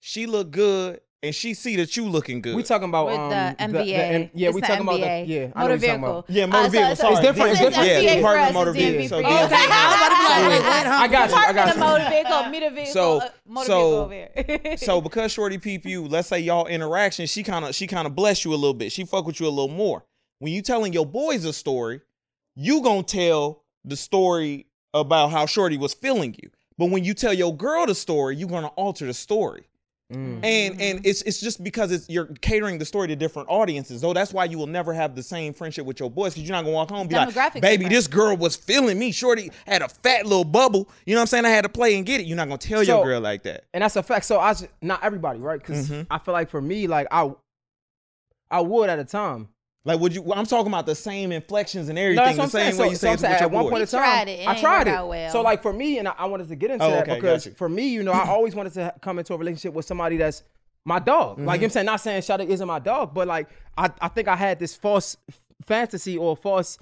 She look good, and she see that you looking good. We talking about With um, the MVA. yeah, It's we the talking about the, yeah, I motor what vehicle. about. Yeah, motor Uh, vehicle. so Sorry, It's different, it's different. Yeah, MVA Department for of Motor us, it's DMV Vehicle. So you. Okay, I was about to be like, wait, what? Huh? I got you. I got Department of you. motor vehicle, meter vehicle, So- uh, motor so- vehicle over so because Shorty peep you, let's say y'all interaction, she kind of she kind of bless you a little bit. She fuck with you a little more. When you telling your boys a story, you gonna tell the story about how Shorty was feeling you. But when you tell your girl the story, you're gonna alter the story. Mm. And and it's it's just because it's you're catering the story to different audiences. So that's why you will never have the same friendship with your boys because you're not gonna walk home and be like, Demographics baby, different. this girl was feeling me. Shorty had a fat little bubble. You know what I'm saying? I had to play and get it. You're not gonna tell So- your girl like that. and that's a fact. So I just, not everybody, right? Because Mhm. I feel like for me, like I, I would at a time. Like, would you? I'm talking about the same inflections and everything, No, everything. that's the what I'm same saying. way So, you so say I'm it's saying with at your one point in We time, tried it. It I tried it. well. So like for me, and I, I wanted to get into Oh, that okay, because for me, you know, I always wanted to come into a relationship with somebody that's my dog. Like you know mm-hmm. what I'm saying, not saying Sade isn't my dog, but like I, I think I had this false fantasy or false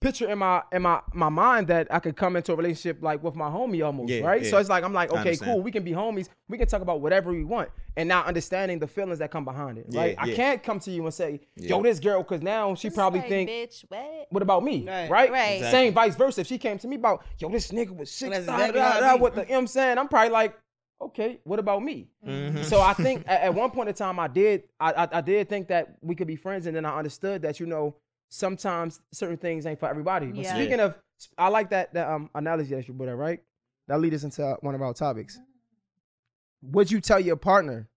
picture in my in my my mind that I could come into a relationship like with my homie almost, Yeah, right? yeah. So it's like I'm like, okay, cool, we can be homies, we can talk about whatever we want, and not understanding the feelings that come behind it, Yeah, right? I can't come to you and say, yo, Yeah. this girl, because now she It's probably like, think. bitch, what? What about me? Right. Right? Right. Exactly. Same vice versa. If she came to me about, yo, this nigga was six, That's da, exactly da, how it da, what the, you know what I'm saying? I'm probably like, okay, what about me? Mm-hmm. So I think at, at one point in time, I did, I, I, I did think that we could be friends, and then I understood that, you know, sometimes certain things ain't for everybody. But Yeah. speaking of, I like that, that um analogy that you put up, right? That leads us into one of our topics. Would you tell your partner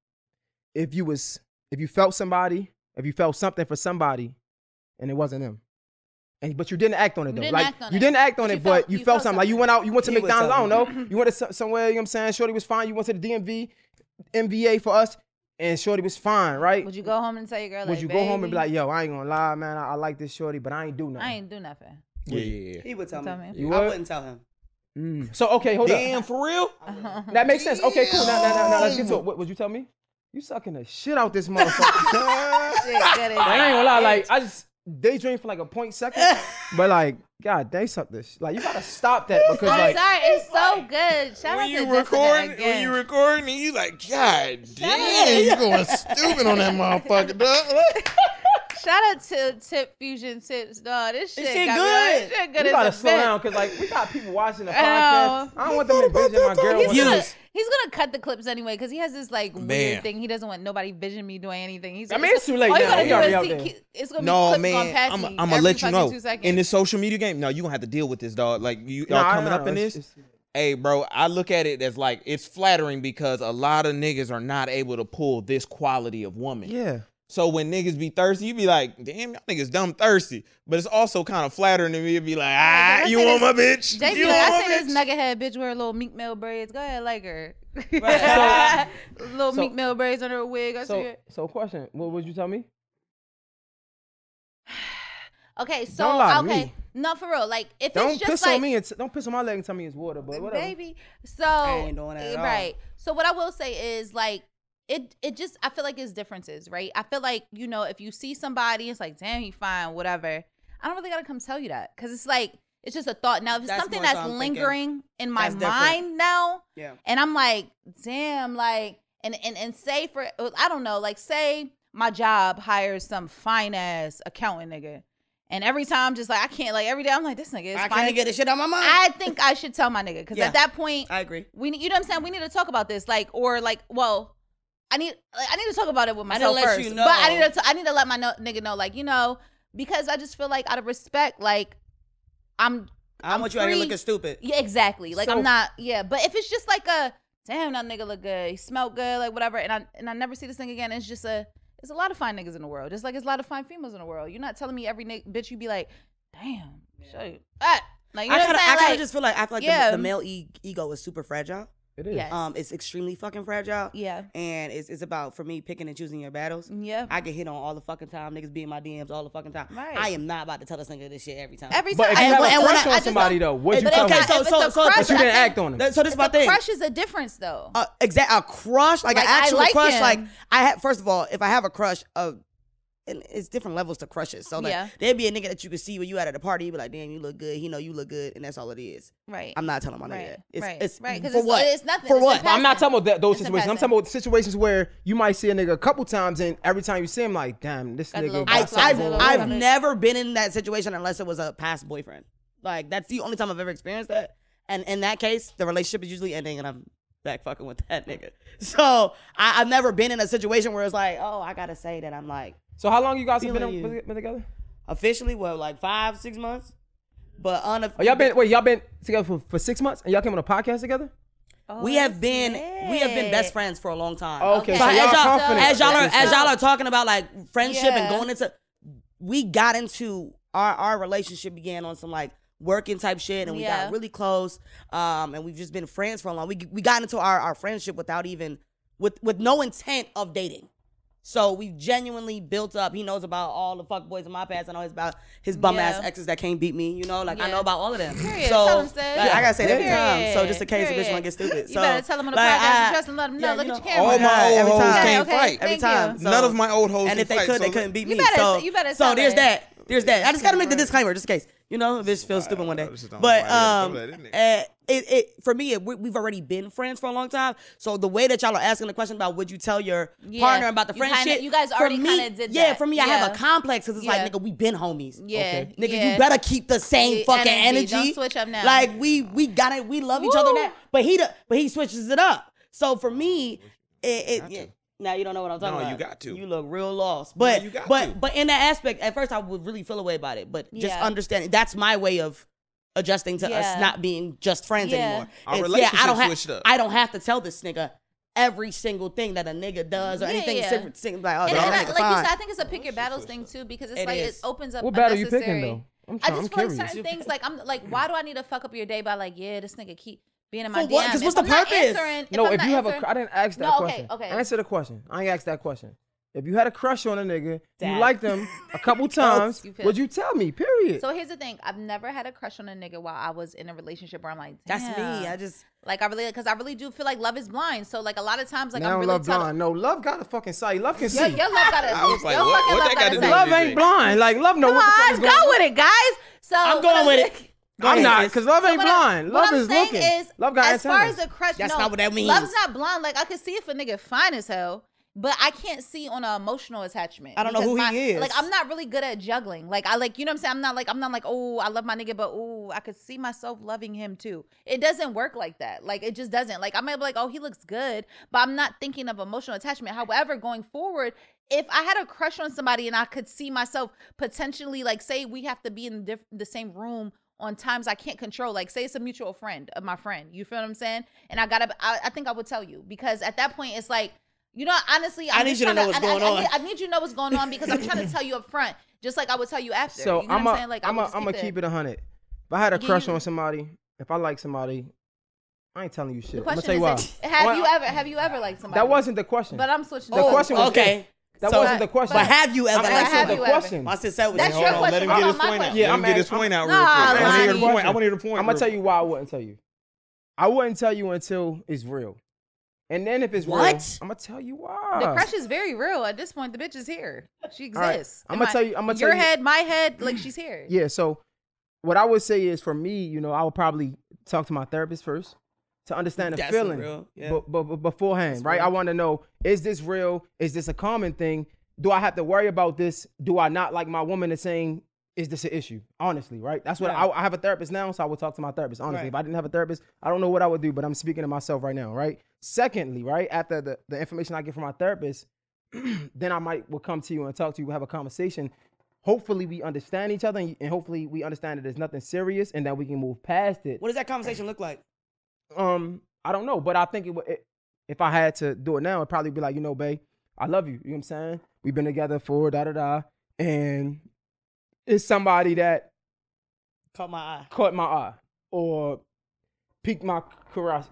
if you was, if you felt somebody, if you felt something for somebody, and it wasn't them? And but you didn't act on it though. like you didn't act on it, but you, felt, felt something. Like you went out, you went to He McDonald's. I don't know. You went to somewhere. You know what I'm saying? Shorty was fine. You went to the DMV, MVA for us, and Shorty was fine, right? Would you go home and tell your girl? Would like, you go home and be like, yo, I ain't gonna lie, man. I, I like this Shorty, but I ain't do nothing. I ain't do nothing. Yeah, yeah, yeah. He would tell Tell me. me. You I would? wouldn't tell him. Mm. So okay, hold on. Damn, up. for real? That makes sense. Okay, cool. Now, now, now, now let's get to it. What would you tell me? You sucking the shit out this motherfucker. Shit, good as I ain't gonna lie, like I just daydream for like a point second, but like, God, they suck this. Like you gotta stop that because I'm like, sorry, it's so good. Shout out When to you Jessica recording, when you recording, and you like, God damn, you going stupid on that motherfucker, dog. Shout out to Tip Fusion Tips, dog. Uh, this shit, shit got good. Me, this shit good you gotta slow bitch. down because like we got people watching the I know. podcast. I don't want them to vision my girl. He's when- gonna, Views. he's gonna cut the clips anyway because he has this like Man. weird thing. He doesn't want nobody vision me doing anything. He's I mean, it's too late all you now. gotta He do already is out see- there. keep- It's gonna be No, clips man, going past I'm me. gonna let you know. In this social media game, no, you gonna have to deal with this, dog. Like you, Nah, y'all I- coming I up in it's- this. it's- Hey, bro, I look at it as like it's flattering because a lot of niggas are not able to pull this quality of woman. Yeah. So when niggas be thirsty, you be like, damn, y'all niggas dumb thirsty. But it's also kind of flattering to me to be like, ah, I you say want my bitch? Jay you like, want I my say this bitch? nugget head bitch wear little Meek Mill braids. Go ahead, like her. Right. little So- Meek Mill braids under a wig. I see So, it. so question. What would you tell me? Okay, so Don't lie to okay, me. no, for real. Like if Don't it's just piss like on me and t- don't piss on my leg and tell me it's water, but whatever. baby. So ain't doing that at all. right. So what I will say is like it it just I feel like it's differences, right? I feel like, you know, if you see somebody, it's like, damn, he fine, whatever. I don't really gotta come tell you that. Cause it's like it's just a thought. Now if it's That's something more so that's thinking. lingering in my That's different. mind now, Yeah. and I'm like, damn, like, and and and say for I don't know, like say my job hires some fine ass accountant nigga, and every time just like I can't like every day I'm like this nigga is I can't get this shit out my mind. I think I should tell my nigga because Yeah. at that point I agree. we need, you know what I'm saying? We need to talk about this, like, or like, well, I need, like, I need to talk about it with myself first. you But I need to, I need to let my no, nigga know, like, you know, because I just feel like out of respect, like, I'm, I I'm want you out here looking stupid. yeah, exactly. Like, So- I'm not, yeah. But if it's just like a, damn, that nigga look good, he smelled good, like whatever, and I and I never see this thing again. It's just a, it's a lot of fine niggas in the world, just like it's a lot of fine females in the world. You're not telling me every nigga, bitch, you be like, damn, show you, ah, like, you know I what kind I'm of, Like, just feel like I feel like yeah. the, the male e- ego is super fragile. It is. Yes. Um, it's extremely fucking fragile. yeah, And it's it's about for me picking and choosing your battles. yeah. I get hit on all the fucking time. Niggas be in my DMs all the fucking time. Right. I am not about to tell this nigga this shit every time. Every time. But time, if you And have when- a crush I- I on somebody though, what But you tell okay, so- so- so- crush, But you didn't act on it. So this is my thing. crush is a difference though. uh, exact a crush like, Like, an actual like crush him. like i have first of all if i have a crush of and it's different levels to crushes so like Yeah. there'd be a nigga that you could see when you out at a party you be like damn you look good he know you look good and that's all it is right. i'm not telling my nigga right. that it's, right. it's right. Because for it's, what It's nothing. for It's what in I'm not talking about that, those It's in situations. I'm talking about situations where you might see a nigga a couple times, and every time you see him, like, damn, this Got nigga. little I, That's something I've, going like- on. I've never been in that situation unless it was a past boyfriend like that's the only time i've ever experienced that and in that case the relationship is usually ending and i'm back fucking with that nigga so I, i've never been in a situation where it's like oh i gotta say that i'm like So how long you guys have been, you. been been together? officially what like five six months but unof- Oh, y'all been wait, y'all been together for, for six months, and y'all came on a podcast together. Oh, we have that's been we have been best friends for a long time. Okay, Okay. so So y'all as y'all, confident. as y'all are as y'all are talking about like friendship and going into, we got into our our relationship began on some like working type shit, and we Yeah. got really close. Um, and we've just been friends for a long. We we got into our our friendship without even with with no intent of dating. So we've genuinely built up. He knows about all the fuck boys in my past. I know his about his bum ass exes that can't beat me. You know, like I know about all of them. Period. So Tell him, sis. like, I gotta say it every time. So just in case the bitch Period. wanna get stupid. You so, better tell him on the like, podcast I- and trust and let him know. yeah, Look you at your camera. All my old every hoes time. can't Okay, fight. every time. So- None of my old hoes and if they fight, could, so they couldn't beat You me. better- so, you better so there's it. that. There's that. I just gotta make the disclaimer just in case. You know, a bitch feels stupid one day. I just don't But know why I um, had to throw that in there. it, it for me, it, we, we've already been friends for a long time. So the way that y'all are asking the question about would you tell your Yeah. partner about the You friend kinda- you guys for already kinda did that. Yeah, that. for me, I have a complex because it's Yeah. like nigga, we been homies. Yeah, Okay. Nigga, yeah. you better keep the same Yeah, fucking energy. energy. Don't switch up now. Like we we got it. We love each other now. But he do- but he switches it up. So for me, it, it yeah. now you don't know what I'm talking No, about. you got to. You look real lost. But you got but to. but in that aspect, at first I would really feel away about it. But just Yeah. understanding that's my way of adjusting to Yeah. us not being just friends Yeah. anymore. Our It's, yeah, relationship I don't have switched up. I don't have to tell this nigga every single thing that a nigga does or Yeah, anything yeah. sing- sing- like oh And, that and I, nigga like fine. you said, I think it's a pick your battles thing too because it's It like is. it opens up. What battle you picking though? I'm, I just I'm feel like certain things like I'm like, why do I need to fuck up your day by like, yeah, this nigga keep being in my For what? DM? 'Cause If what's the I'm purpose? answering- No, I'm if you have a, answering- cr- I didn't ask that No, okay, question. okay. Answer the question. I ain't asked that question. If you had a crush on a nigga, Dad. you liked them a couple times, you would you tell me? Period. So here's the thing: I've never had a crush on a nigga while I was in a relationship where I'm like, That's me. I just like I really because I really do feel like love is blind. So like a lot of times like now I'm really love blind. No, love got a fucking sight. Love can see. Your, your love got to. I was like, what- fucking what love that gotta gotta do love ain't blind. Like love know Come what the fuck on, go going with it, guys. So I'm going with it. I'm not because love ain't what I'm- blind. what Love I'm is looking. Is, love got as far as antennas. a crush, That's no, not what that means. Love's not blind. Like I can see if a nigga fine as hell, but I can't see on an emotional attachment. I don't know who he is. Like I'm not really good at juggling. Like I like you know what I'm saying. I'm not like I'm not like oh I love my nigga, but oh I could see myself loving him too. It doesn't work like that. Like it just doesn't. Like I might be like oh he looks good, but I'm not thinking of emotional attachment. However, going forward. If I had a crush on somebody and I could see myself potentially, like, say we have to be in the, diff- the same room on times I can't control. Like, say it's a mutual friend of my friend. You feel what I'm saying? And I gotta, I, I think I would tell you because at that point it's like, you know, honestly, I'm I need you to trying know what's I- I- going I, on. need, I need you to know what's going on because I'm trying to tell you up front, just like I would tell you after. So you know I'm what a, I'm saying? Like, I'm I a, would I'm just gonna keep it. it a hundred. If I had a Yeah, crush you- on somebody, if I like somebody, I ain't telling you shit. The I'm gonna question tell you is, why. have you ever, have you ever liked somebody? That wasn't the question. But I'm switching. The to- question was okay. that So- wasn't the question. But have you ever I'm But liked have answering the question. My sister said was That's your on, question. Let him get his point out. Yeah, Let him I'm get his point out real quick. I want to hear the point. I want to hear the point. I'm gonna tell you why I wouldn't tell you. I wouldn't tell you until it's real. And then if it's real, What? I'm gonna tell you why. The crush is very real. At this point, the bitch is here. She All right. exists. I'ma my- tell you- I'ma your tell you- head, my head, like she's here. Yeah, so what I would say is for me, you know, I would probably talk to my therapist first to understand the That's feeling real, yeah. bu- bu- bu- beforehand, That's right? real. I want to know is this real? Is this a common thing? Do I have to worry about this? Do I not like my woman is saying is this an issue? Honestly, right? That's what Right. I, I have a therapist now, so I would talk to my therapist. Honestly, Right. if I didn't have a therapist, I don't know what I would do, but I'm speaking to myself right now, right? Secondly, right after the, the information I get from my therapist, then I might will come to you and talk to you, we'll have a conversation. Hopefully, we understand each other, and, and hopefully, we understand that there's nothing serious, and that we can move past it. What does that conversation look like? Um, I don't know, but I think it would. It, if I had to do it now, it'd probably be like, you know, babe, I love you. You know what I'm saying? We've been together for da da da, and it's somebody that Caught my eye. caught my eye or piqued my curios-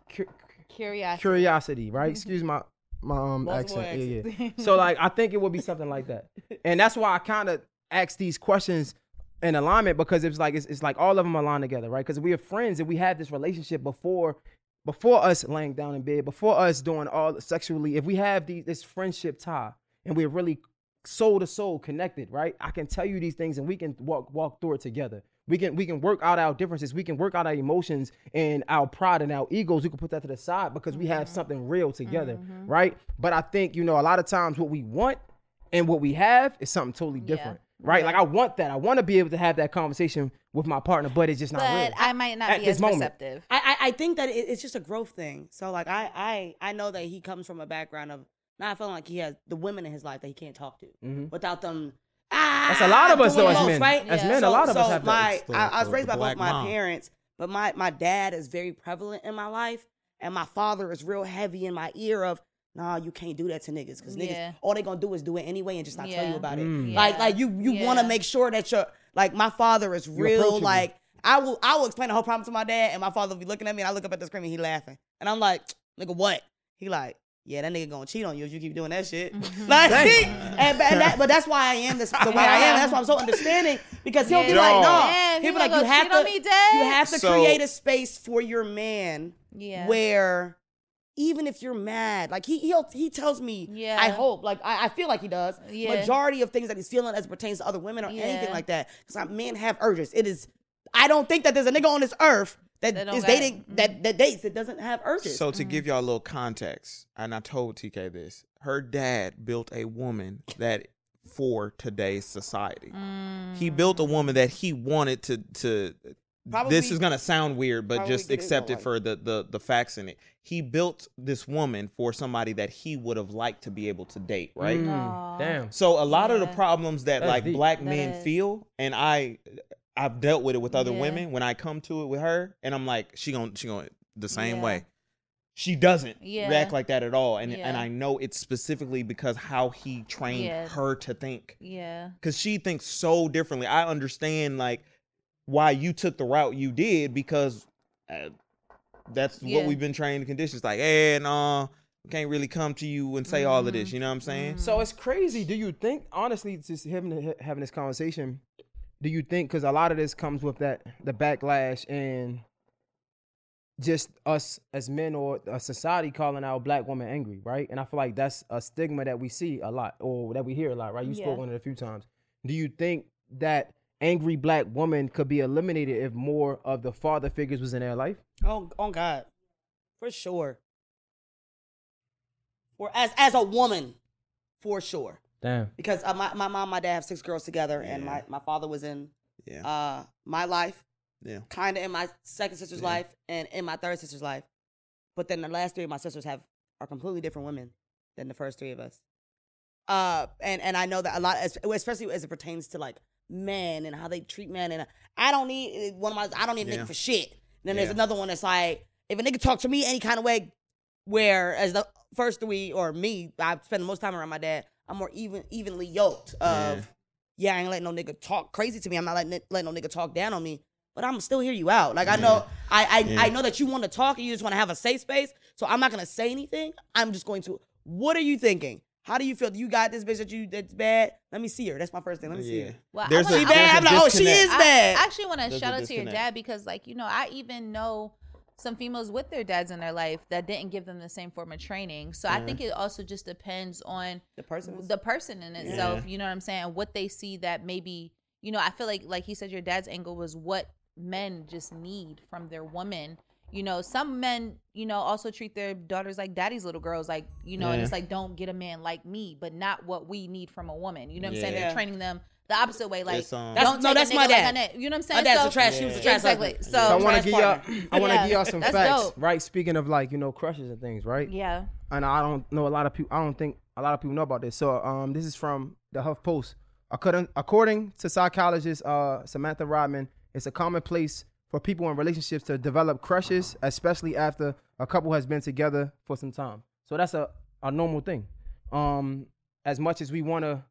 Curiosity. curiosity, right? Excuse my my um Multiple accent. Yeah, yeah. so like, I think it would be something like that, and that's why I kind of ask these questions in alignment because it's like it's, it's like all of them align together, right? Because we are friends and we had this relationship before before us laying down in bed, before us doing all sexually. If we have these this friendship tie and we're really soul to soul connected, right? I can tell you these things and we can walk walk through it together. We can we can work out our differences. We can work out our emotions and our pride and our egos. We can put that to the side because we have mm-hmm. something real together, mm-hmm. right? But I think you know a lot of times what we want and what we have is something totally different, right? Yeah. Like I want that. I want to be able to have that conversation with my partner, but it's just not But real. I might not At be as moment. receptive. I, I I think that it, it's just a growth thing. So like I I I know that he comes from a background of not feeling like he has the women in his life that he can't talk to Mhm. without them. Ah, That's a lot of us though the as most, men. right? As Yeah. men, a lot of us have my, that. The- I, I was raised by both my mom. parents, but my my dad is very prevalent in my life, and my father is real heavy in my ear of. Nah, you can't do that to niggas because niggas Yeah. all they gonna do is do it anyway and just not tell you about it. Mm. Like Yeah. like you you want to make sure that you're like my father is real approachable. like I will I will explain the whole problem to my dad and my father will be looking at me and I look up at the screen and he laughing and I'm like nigga what he like yeah, that nigga gonna cheat on you if you keep doing that shit. Like, and, but- and that, but that's why I am this, the way I am. That's why I'm so understanding because he'll be like, no, Damn, he'll he be like, you have to, me, you have to So- create a space for your man Yeah. where even if you're mad, like he he'll, he tells me, Yeah. I hope, like I, I feel like he does. Yeah. Majority of things that he's feeling as it pertains to other women or anything like that, because men have urges. It is, I don't think that there's a nigga on this earth that That don't is got- mm-hmm. dating that that dates that doesn't have urges. So to give y'all a little context, and I told TK this, her dad built a woman that for today's society. He built a woman that he wanted to to Probably- this is gonna sound weird, but just accept it like- for the, the the facts in it. He built this woman for somebody that he would have liked to be able to date, right? Mm, damn. So a lot of the problems that That's like deep. black That men is. feel, and I I've dealt with it with other Yeah. women when I come to it with her, and I'm like, she gon' she going the same Yeah. way. She doesn't Yeah. react like that at all, and and I know it's specifically because how he trained Yeah. her to think, Yeah. because she thinks so differently. I understand like why you took the route you did because uh, that's Yeah. what we've been trained to conditions. Like, hey, no, we can't really come to you and say all of Mm-hmm. this. You know what I'm saying? So it's crazy. Do you think, honestly, just having having this conversation, do you think because a lot of this comes with that the backlash and just us as men or a society calling our black woman angry, right? And I feel like that's a stigma that we see a lot or that we hear a lot, right? You Yeah. spoke on it a few times. Do you think that angry black woman could be eliminated if more of the father figures was in their life? Oh, oh God, for sure. For as as a woman, for sure. Damn. Because uh, my my mom, my dad have six girls together, and Yeah. my my father was in Yeah, uh my life, yeah. kind of in my second sister's Yeah. life, and in my third sister's life. But then the last three of my sisters have are completely different women than the first three of us. Uh, and and I know that a lot, es- especially as it pertains to like men and how they treat men. And I don't need one of my, I don't need a Yeah. nigga for shit. then there's Yeah. another one that's like, if a nigga talk to me any kind of way, where as the first three or me, I spend the most time around my dad. I'm more even evenly yoked of, Yeah. yeah, I ain't letting no nigga talk crazy to me. I'm not letting letting no nigga talk down on me. But I'm still hear you out. Like I know, I I, Yeah. I know that you want to talk and you just want to have a safe space. So I'm not gonna say anything. I'm just going to. What are you thinking? How do you feel? You got this bitch that you that's bad. Let me see her. That's my first thing. Let me see her. Well, I There's wanna- a, She bad? there's I'm like, oh, she is bad. I actually want to shout out to your dad because, like, you know, I even know some females with their dads in their life that didn't give them the same form of training. So I think it also just depends on The person. the person in itself. You know what I'm saying? What they see that maybe, you know, I feel like, like he said, your dad's angle was what men just need from their woman. You know, some men, you know, also treat their daughters like daddy's little girls, like, you know, and it's like, don't get a man like me, but not what we need from a woman. You know what I'm saying? They're training them the opposite way. Like, It's, um, That's- don't no, take that's a nigga my dad. a net. You know what I'm My saying? dad's so, a trash. She was a trash Exactly. husband. So- So I want to give y'all. I want to Yeah. give y'all some That's facts, dope. right? Speaking of like you know crushes and things, right? Yeah. and I don't know a lot of people. I don't think a lot of people know about this. So, um, this is from the Huff Post. According, according to psychologist uh, Samantha Rodman, it's a commonplace for people in relationships to develop crushes, especially after a couple has been together for some time. So that's a, a normal thing. Um, as much as we want to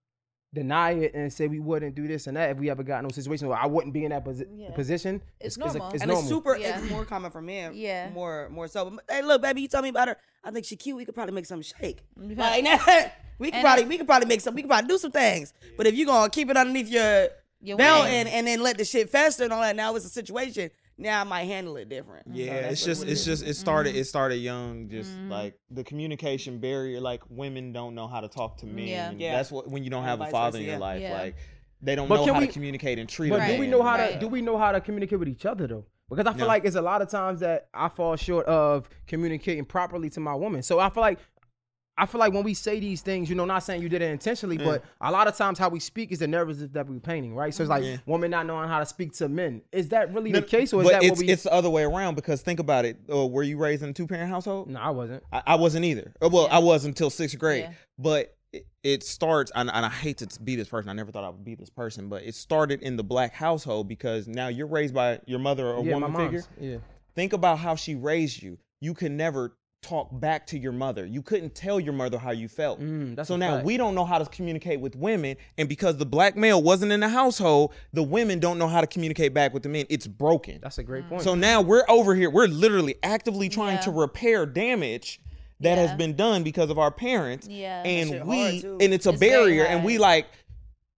deny it and say we wouldn't do this and that if we ever got in a situation where I wouldn't be in that posi- Yeah. position, It's a- normal. it's and normal. it's super. Yeah. It's more common for men. Yeah. More, more so. But, hey, look, baby, you tell me about her. I think she cute. We could probably make something shake. Like, we could probably, I- we could probably make some. We could probably do some things. But if you're gonna keep it underneath your Your belt and, and then let the shit fester and all that, now it's a situation. Now I might handle it different. Yeah, that's it's just it's is. just it started Mm-hmm. it started young, just like the communication barrier. Like women don't know how to talk to men. Yeah. Yeah. That's what when you don't And have a father versa, in your yeah. life, Yeah. like they don't But know how we- to communicate and treat. But a do man. we know how Right. to do we know how to communicate with each other though? Because I feel No. like it's a lot of times that I fall short of communicating properly to my woman. So I feel like I feel like when we say these things, you know, not saying you did it intentionally, but a lot of times how we speak is the narrative that we're painting, right? So it's like Yeah. women not knowing how to speak to men. Is that really No, the case, or is but that it's, what we? it's the other way around because think about it. Uh, were you raised in a two parent household? no, I wasn't. I, I wasn't either. Uh, Well, I was until sixth grade. Yeah. But it, it starts, and, and I hate to be this person. I never thought I would be this person, but it started in the black household because now you're raised by your mother or yeah, my woman mom's. figure. Yeah. Think about how she raised you. You can never talk back to your mother. You couldn't tell your mother how you felt. Mm, so now fact. we don't know how to communicate with women, and because the black male wasn't in the household, the women don't know how to communicate back with the men. It's broken. That's a great point. So now we're over here. We're literally actively trying Yeah. to repair damage that has been done because of our parents. Yeah. And we and it's a It's barrier and we like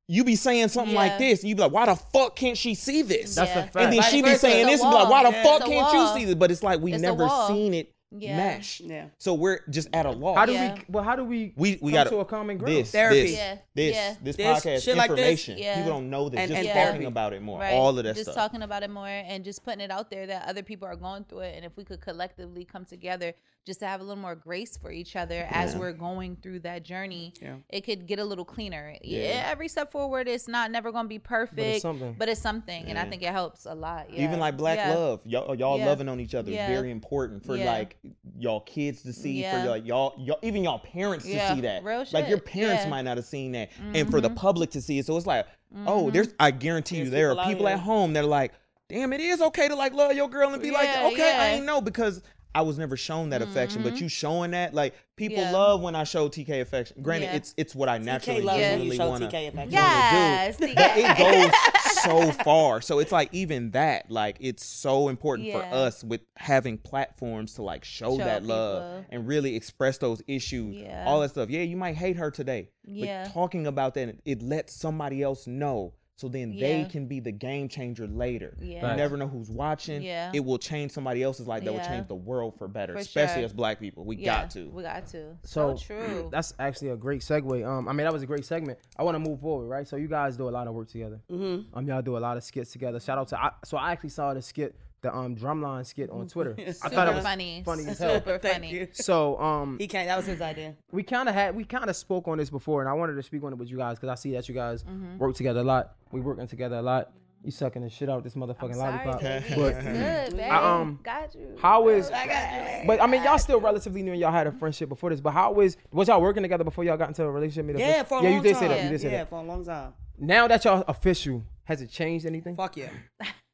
you be saying something like this and you be like, why the fuck can't she see this? That's Yeah. a fact. And then Vice she be saying this and be like, why the. Yeah. fuck can't wall. you see this? But it's like we It's never seen it Yeah. mesh. Yeah. So we're just at a loss. How do Yeah. we? Well, how do we? we we got to a common ground. this Therapy. this Yeah. this Yeah. this This, podcast shit like this. information. Yeah. People don't know this. And- just and talking therapy. about it more. Right. All of that stuff. just stuff. talking about it more and just putting it out there that other people are going through it and if we could collectively come together just to have a little more grace for each other as we're going through that journey Yeah. it could get a little cleaner Yeah. yeah every step forward it's not never gonna be perfect something. but it's something and i think it helps a lot yeah. Even like black Yeah. love, y'all, y'all Yeah. loving on each other Yeah. is very important for Yeah. like y'all kids to see, Yeah. for like y'all, y'all, even y'all parents Yeah. to see that. Real shit. Like your parents Yeah. might not have seen that, and for the Mhm. public to see it. So it's like, oh, Mhm. there's. I guarantee you, there people are people at home that are like, damn, it is okay to like love your girl and be like, Yeah, okay, I ain't know because. I was never shown that affection, but Mhm. you showing that, like people Yeah. love when I show TK affection. Granted, Yeah. it's it's what I naturally TK loves when you usually show want to TK affection. yes but it goes so far. So it's like even that, like it's so important for us with having platforms to like show, Show that love and really express those issues, Yeah. all that stuff. Yeah, you might hate her today, Yeah. but talking about that, it lets somebody else know. So then they can be the game changer later. Yeah. You never know who's watching. Yeah. It will change somebody else's life. That will change the world for better, For especially sure. as black people. We yeah, got to. we got to So, so, true That's actually a great segue. Um, I mean that was a great segment. I want to move forward, right? So you guys do a lot of work together. Mm-hmm. Um, y'all do a lot of skits together. Shout out to. I, so I actually saw the skit, the um drumline skit on Twitter. I super thought it was funny funny as hell. super funny. So um, He can't. That was his idea. we kind of had we kind of spoke on this before, and I wanted to speak on it with you guys because I see that you guys Mm-hmm. work together a lot. We working together a lot. You sucking the shit out of this I'm motherfucking sorry, lollipop. baby. But good, babe. I, um, got you. how is- I got you. but I mean y'all still relatively new and y'all had a friendship before this. But how is was y'all working together before y'all got into a relationship? made a Yeah, for a yeah, long you did time. say that. Yeah. You did say yeah, that. for a long time. Now that y'all official, has it changed anything? Fuck yeah.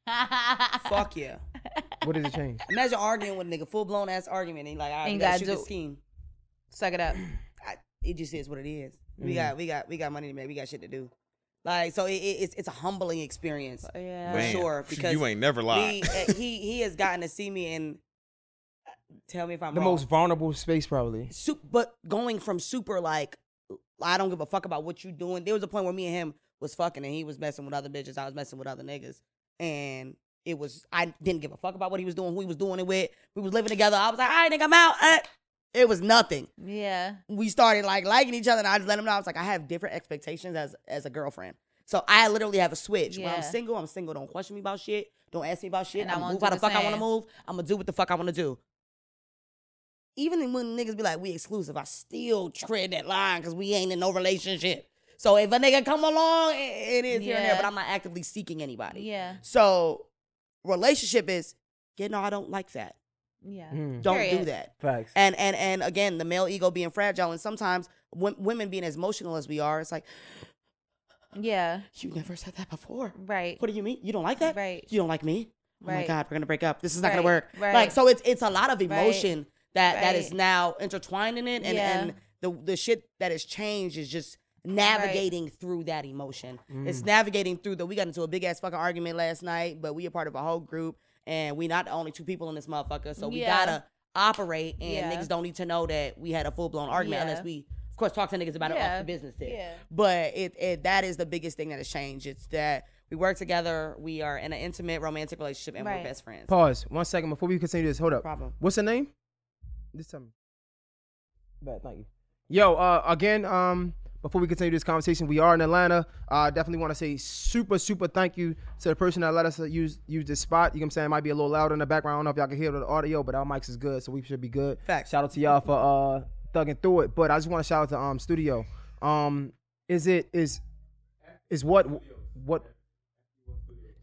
Fuck yeah. What did it change? Imagine arguing with a nigga, full blown ass argument, and he like, I Ain't gotta gotta shoot do this it. scheme. Suck it up. I, it just is what it is. We Mm. got, we got, we got money to make. We got shit to do. Like, so it, it, it's it's a humbling experience Yeah. for Man, sure. Because you ain't never lied. we, uh, he he has gotten to see me and uh, tell me if I'm The wrong. most vulnerable space, probably. Su- but going from super like I don't give a fuck about what you doing. There was a point where me and him was fucking and he was messing with other bitches. I was messing with other niggas. And it was I didn't give a fuck about what he was doing, who he was doing it with. We was living together. I was like, all right, nigga, I'm out. Uh, it was nothing. Yeah. We started like liking each other and I just let him know. I was like, I have different expectations as as a girlfriend. So I literally have a switch. Yeah. When I'm single, I'm single. Don't question me about shit. Don't ask me about shit. And I I'm won't move how the the fuck I want to move. I'm gonna do what the fuck I want to do even when niggas be like, we exclusive, I still tread that line because we ain't in no relationship. So if a nigga come along, it, it is here and there, but I'm not actively seeking anybody. Yeah. So relationship is, yeah, no, I don't like that. Yeah. Mm, Don't do that. facts. And and and again, the male ego being fragile, and sometimes w- women being as emotional as we are, it's like Yeah. you never said that before. Right. What do you mean? You don't like that? Right. You don't like me? Oh my god, we're gonna break up. This is not gonna work. Right. Like so, it's it's a lot of emotion that that is now intertwined in it, and Yeah. and the the shit that has changed is just navigating through that emotion. It's Mm. navigating through that. We got into a big ass fucking argument last night, but we are part of a whole group, and we not the only two people in this motherfucker, so we Yeah. gotta operate, and Yeah. niggas don't need to know that we had a full blown argument Yeah. unless we. Of course, talk to niggas about it off the business tip. Yeah. But it, it that is the biggest thing that has changed. It's that we work together, we are in an intimate romantic relationship, and Right. we're best friends. Pause. One second before we continue this. Hold up. Problem. What's her name? Just tell me. Bad, thank you. Yo, uh, again, um, before we continue this conversation, we are in Atlanta. I uh, definitely want to say super, super thank you to the person that let us uh, use use this spot. You know what I'm saying? It might be a little loud in the background. I don't know if y'all can hear the audio, but our mics is good, so we should be good. Facts. Shout out to y'all for uh thugging through it. But I just want to shout out to um studio. Um, is it is is what what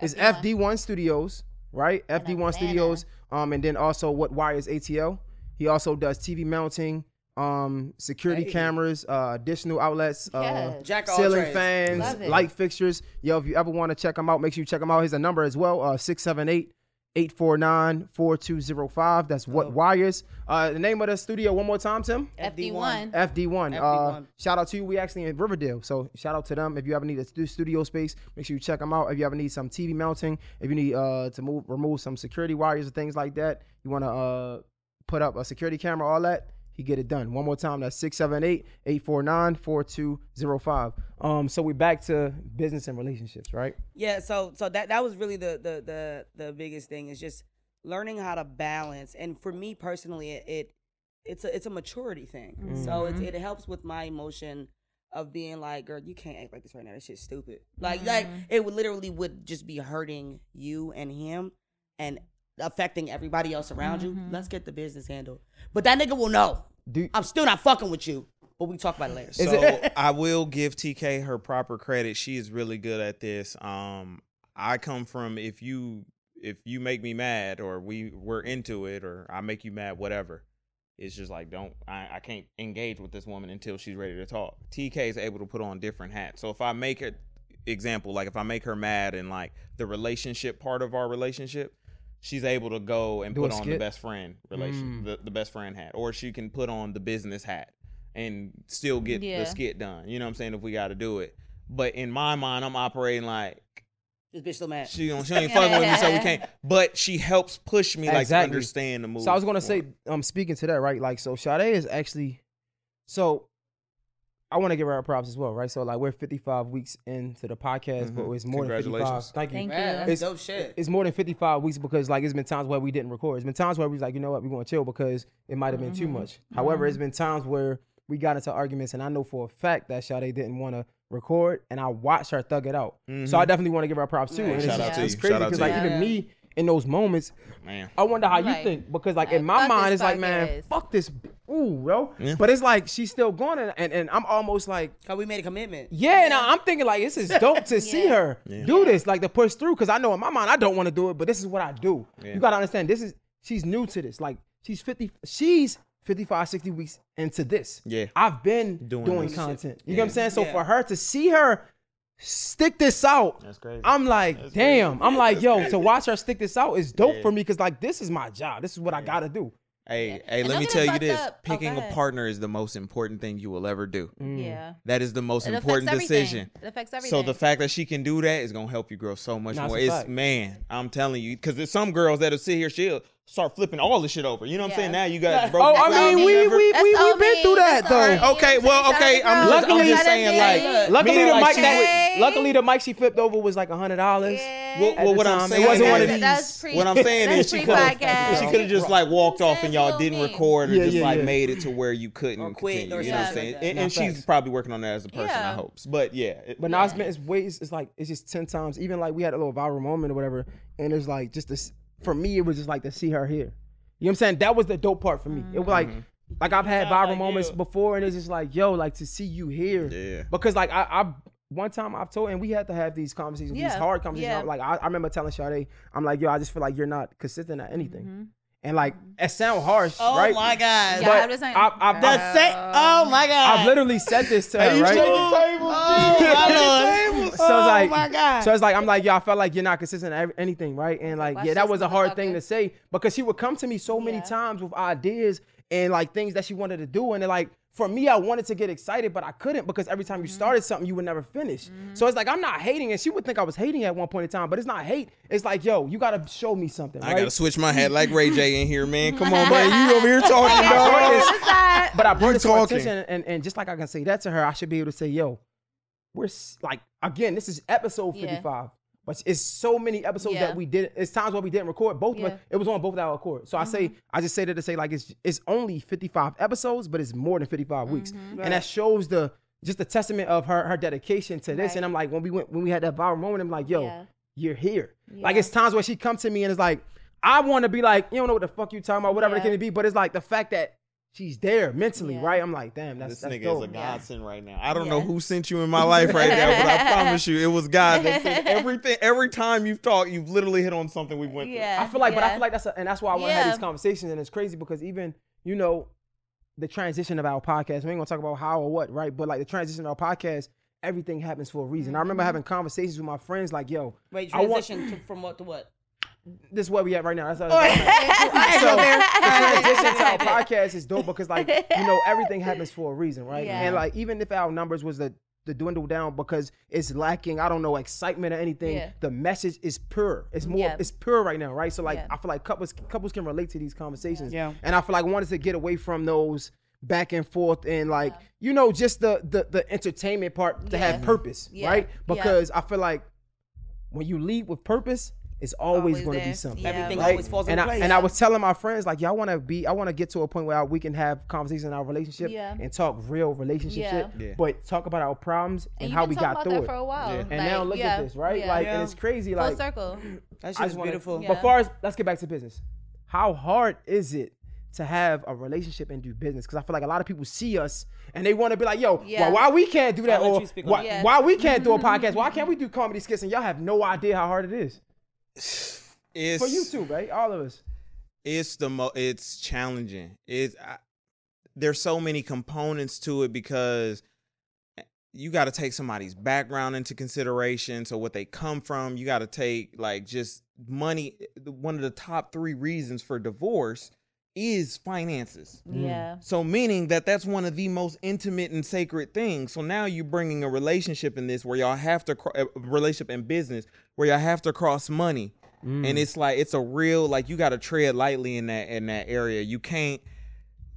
is FD1. FD1 Studios, right? FD1 Studios. Um, and then also what wires ATL. He also does TV mounting, um, security Hey. cameras, uh, additional outlets, uh, Yes. Jack ceiling fans, light fixtures. Yo, if you ever want to check them out, make sure you check them out. Here's a number as well, uh, 678 849 4205. That's what Dope. wires. Uh, the name of the studio, one more time, Tim? FD1. FD1. Uh, FD1. shout out to you. We actually in Riverdale, so shout out to them. If you ever need a studio space, make sure you check them out. If you ever need some TV mounting, if you need uh to move remove some security wires and things like that, you want to uh put up a security camera, all that. He get it done. One more time, that's 678-849-4205. Um, so we back to business and relationships, right? Yeah, so so that that was really the the the the biggest thing is just learning how to balance. And for me personally, it, it it's a it's a maturity thing. So it's, it helps with my emotion of being like, girl, you can't act like this right now. That shit's stupid. Like like it would literally would just be hurting you and him and affecting everybody else around you. Let's get the business handled. But that nigga will know. Do I'm still not fucking with you. But we can talk about it later. So I will give TK her proper credit. She is really good at this. Um, I come from if you if you make me mad or we we're into it or I make you mad, whatever. It's just like don't I, I can't engage with this woman until she's ready to talk. TK is able to put on different hats. So if I make it example, like if I make her mad and like the relationship part of our relationship, she's able to go and Do put on the best friend relation Mm. the, the best friend hat. Or she can put on the business hat and still get Yeah. the skit done. You know what I'm saying? If we gotta do it. But in my mind, I'm operating like this bitch still mad. she don't she ain't fucking with me, so we can't. But she helps push me like to Exactly. understand the move. So I was gonna say, um, speaking to that, right? Like, so Sade is actually, so I want to give her her props as well, right? So like, we're 55 weeks into the podcast, but Mhm. it's more than 55. Thank you. Thank you. that's It's- dope shit. It's more than 55 weeks because like it's been times where we didn't record. It's been times where we was like, you know what, we're gonna chill because it might have been too much. However, it's been times where we got into arguments and I know for a fact that Sade didn't want to record and I watched her thug it out. So I definitely want to give her props too. Yeah. And it's Shout just- out to it's you. crazy because like you. even me in those moments, man. I wonder how you think because like like, in my mind it's like man, podcast. fuck this, ooh, bro. Yeah. But it's like she's still going and, and and I'm almost like Cause we made a commitment. yeah, and I- I'm thinking like this is dope to see Yeah. her do this, like to push through. Because I know in my mind I don't want to do it, but this is what I do. Yeah. You gotta understand, this is she's new to this. Like she's 50, she's 55, 60 weeks into this. Yeah. I've been Doing doing, content. You know what I'm saying? So Yeah. for her to see her stick this out, That's crazy. I'm like, That's damn. crazy. I'm like, That's yo, crazy. to watch her stick this out is dope Yeah. for me because like this is my job. This is what I gotta do. Hey, Yeah. hey, And let me tell you this: up. Oh, picking go a partner is the most important thing you will ever do. Mm. Yeah. That is the most It important decision. It affects everything. So the fact that she can do that is gonna help you grow so much Nah, it's more. a It's fact. man, I'm telling you, because there's some girls that'll sit here, she'll start flipping all the shit over. You know what I'm saying? Now you got Yeah. broke. Oh, I mean, we we we we've been through that That's though. Okay, well, okay, I'm girls. just- I'm just saying, to like. Luckily, Meaning the like mic she that luckily the mic she flipped over was like a hundred dollars. Yeah. Well, well what I'm time. It saying wasn't is, one of these. pre- what I'm saying is she could have she could have just like walked off and y'all didn't record or just like made it to where you couldn't Or quit continue. you know what I'm saying? And, she's probably working on that as a person, I hope. But yeah, But now it's been it's ways it's like it's just ten times. Even like we had a little viral moment or whatever, and it's like just this for me. It was just like to see her here. You know what I'm saying? That was the dope part for me. It was like Mm-hmm. like I've had Sound viral like moments you. before, and it's just like yo, like to see you here. Yeah. Because like I, I one time I've told, and we had to have these conversations, these hard conversations. yeah. Like I, I remember telling Sade, I'm like yo, I just feel like you're not consistent at anything. And like it sound harsh, Oh right? my god. Yeah, But I'm just saying. I- I- The sa- oh my god. I've literally said this to her, Hey, you right? shake the table. Oh, my Shake the lord. table. So it's oh like, oh my god. so it's like I'm like, yo, I felt like you're not consistent at anything, right? And like, Watch yeah, that was a hard thing motherfucker. to say because she would come to me so many Yeah. times with ideas and like things that she wanted to do, and like for me, I wanted to get excited, but I couldn't because every time you Mm-hmm. started something, you would never finish. So it's like I'm not hating, and she would think I was hating at one point in time, but it's not hate. It's like, yo, you gotta show me something, I right? gotta switch my hat like Ray J in here, man. Come on, man. You over here talking, I dog. brought this- What's that? But I brought You it to her talking. attention, and, and just like I can say that to her, I should be able to say, "Yo, we're like again, this is episode Yeah. Fifty-five, but it's so many episodes Yeah. that we did. It's times where we didn't record both, Yeah. but it was on both of our record. So I say, mm-hmm. I just say that to say like it's it's only fifty-five episodes, but it's more than fifty-five weeks, mm-hmm. and that shows the just the testament of her her dedication to this. Right. And I'm like, when we went when we had that viral moment, I'm like, yo, Yeah. you're here. Like it's times where she come to me and it's like, I want to be like, you don't know what the fuck you talking about, whatever Yeah. it can be. But it's like the fact that she's there mentally, Yeah. right? I'm like, damn, that's This that's nigga dope. is a Yeah. godsend right now. I don't Yeah. know who sent you in my life right now, but I promise you, it was God that sent everything. Every time you've talked, you've literally hit on something we went through. Yeah. I feel like, but I feel like that's a, and that's why I want to have these conversations. And it's crazy because even you know, the transition of our podcast. We ain't gonna talk about how or what, right? But like the transition of our podcast, everything happens for a reason. I remember Mm-hmm. having conversations with my friends, like, yo, Wait, I want- transition to, from what to what? This is where we at right now. That's, that's, Oh, so there. the transition to our podcast is dope because like you know everything happens for a reason, right? Yeah. And like even if our numbers was the the dwindle down because it's lacking, I don't know, excitement or anything. Yeah. The message is pure. It's more, Yeah. it's pure right now, right? So like Yeah. I feel like couples couples can relate to these conversations. Yeah. And I feel like I wanted to get away from those back and forth and like you know just the the, the entertainment part to have purpose, Yeah. right? Yeah. Because I feel like when you lead with purpose, it's always, Always going to be something. Yeah. Everything right? always falls and into I, place. and I was telling my friends like, y'all want to be, I want to get to a point where we can have conversations in our relationship Yeah. and talk real relationship Yeah. shit, Yeah. but talk about our problems and, And how we got about through that it. for a while. Yeah. And Like, now look yeah, at this, right? yeah. Like, Yeah. and it's crazy. full Like, circle. That's just wanna- beautiful. Yeah. But far as let's get back to business. How hard is it to have a relationship and do business? Because I feel like a lot of people see us and they want to be like, "Yo, Yeah. why, why we can't do that? I'll Or you speak on why. Yeah. why we can't do a podcast? Why can't we do comedy skits? And y'all have no idea how hard it is It's for you too, right? All of us. it's the mo it's challenging it's I, there's so many components to it because eh, you got to take somebody's background into consideration so what they come from you got to take like just money eh, one of the top three reasons for divorce is finances mm. Yeah. so meaning that that's one of the most intimate and sacred things. So now you're bringing a relationship in this where y'all have to cro- a relationship in business where y'all have to cross money, mm. and it's like it's a real like you got to tread lightly in that in that area. You can't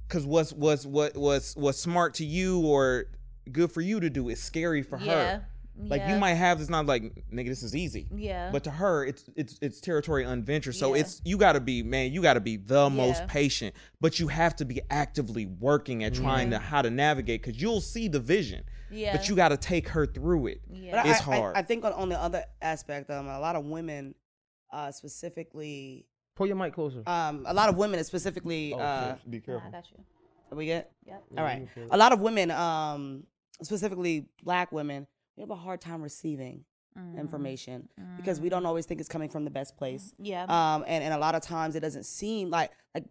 because what's what's what what's what's smart to you or good for you to do is scary for Yeah. her. Like you might have this not like nigga this is easy. Yeah. But to her, it's it's it's territory unventured. So Yeah. it's you got to be man, you got to be the most patient, but you have to be actively working at trying to how to navigate because you'll see the vision, yeah. but you got to take her through it. Yeah. But It's I, I- hard. I, think on, on the other aspect, um, a lot of women, uh, specifically, Pull your mic closer. um, a lot of women specifically, Oh, uh, shit. be Nah, careful. I got you. we get Yep. all right. A lot of women, um, specifically black women, we have a hard time receiving Mm. information because we don't always think it's coming from the best place. Yeah. Um, and, and a lot of times it doesn't seem like like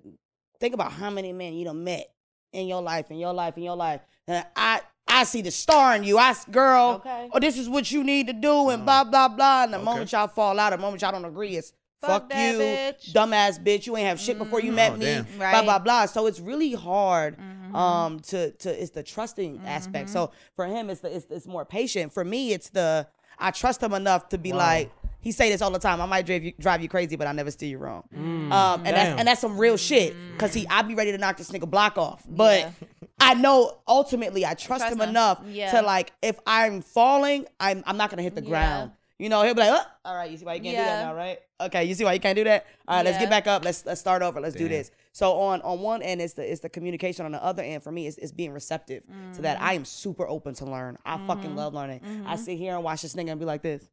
think about how many men you done met in your life, in your life, in your life. And I I see the star in you. I s- girl, Okay. oh, this is what you need to do, and blah blah blah. And the Okay. moment y'all fall out, the moment y'all don't agree, it's Fuck fuck, you, bitch. dumbass bitch. You ain't have shit before you met Oh, me. damn. Blah blah blah. So it's really hard Mm-hmm. Um to to it's the trusting aspect. So for him, it's the it's, it's more patient. For me, it's the I trust him enough to be like. He say this all the time. I might drive you, drive you crazy, but I never steer you wrong. Mm. Um, and Damn. that's and that's some real shit. Cause he, I'd be ready to knock this nigga block off, but Yeah. I know ultimately I trust, Trust him, him. enough Yeah. to like if I'm falling, I'm I'm not gonna hit the Yeah. ground. You know, he'll be like, oh, all right, you see why you can't do that now, right? Okay, you see why you can't do that? All right, let's get back up. Let's let's start over. Let's do this. So on on one end, it's the it's the communication. On the other end, for me, it's, it's being receptive to that. Mm-hmm. I am super open to learn. I fucking mm-hmm. love learning. I mm-hmm. sit here and watch this nigga and be like this.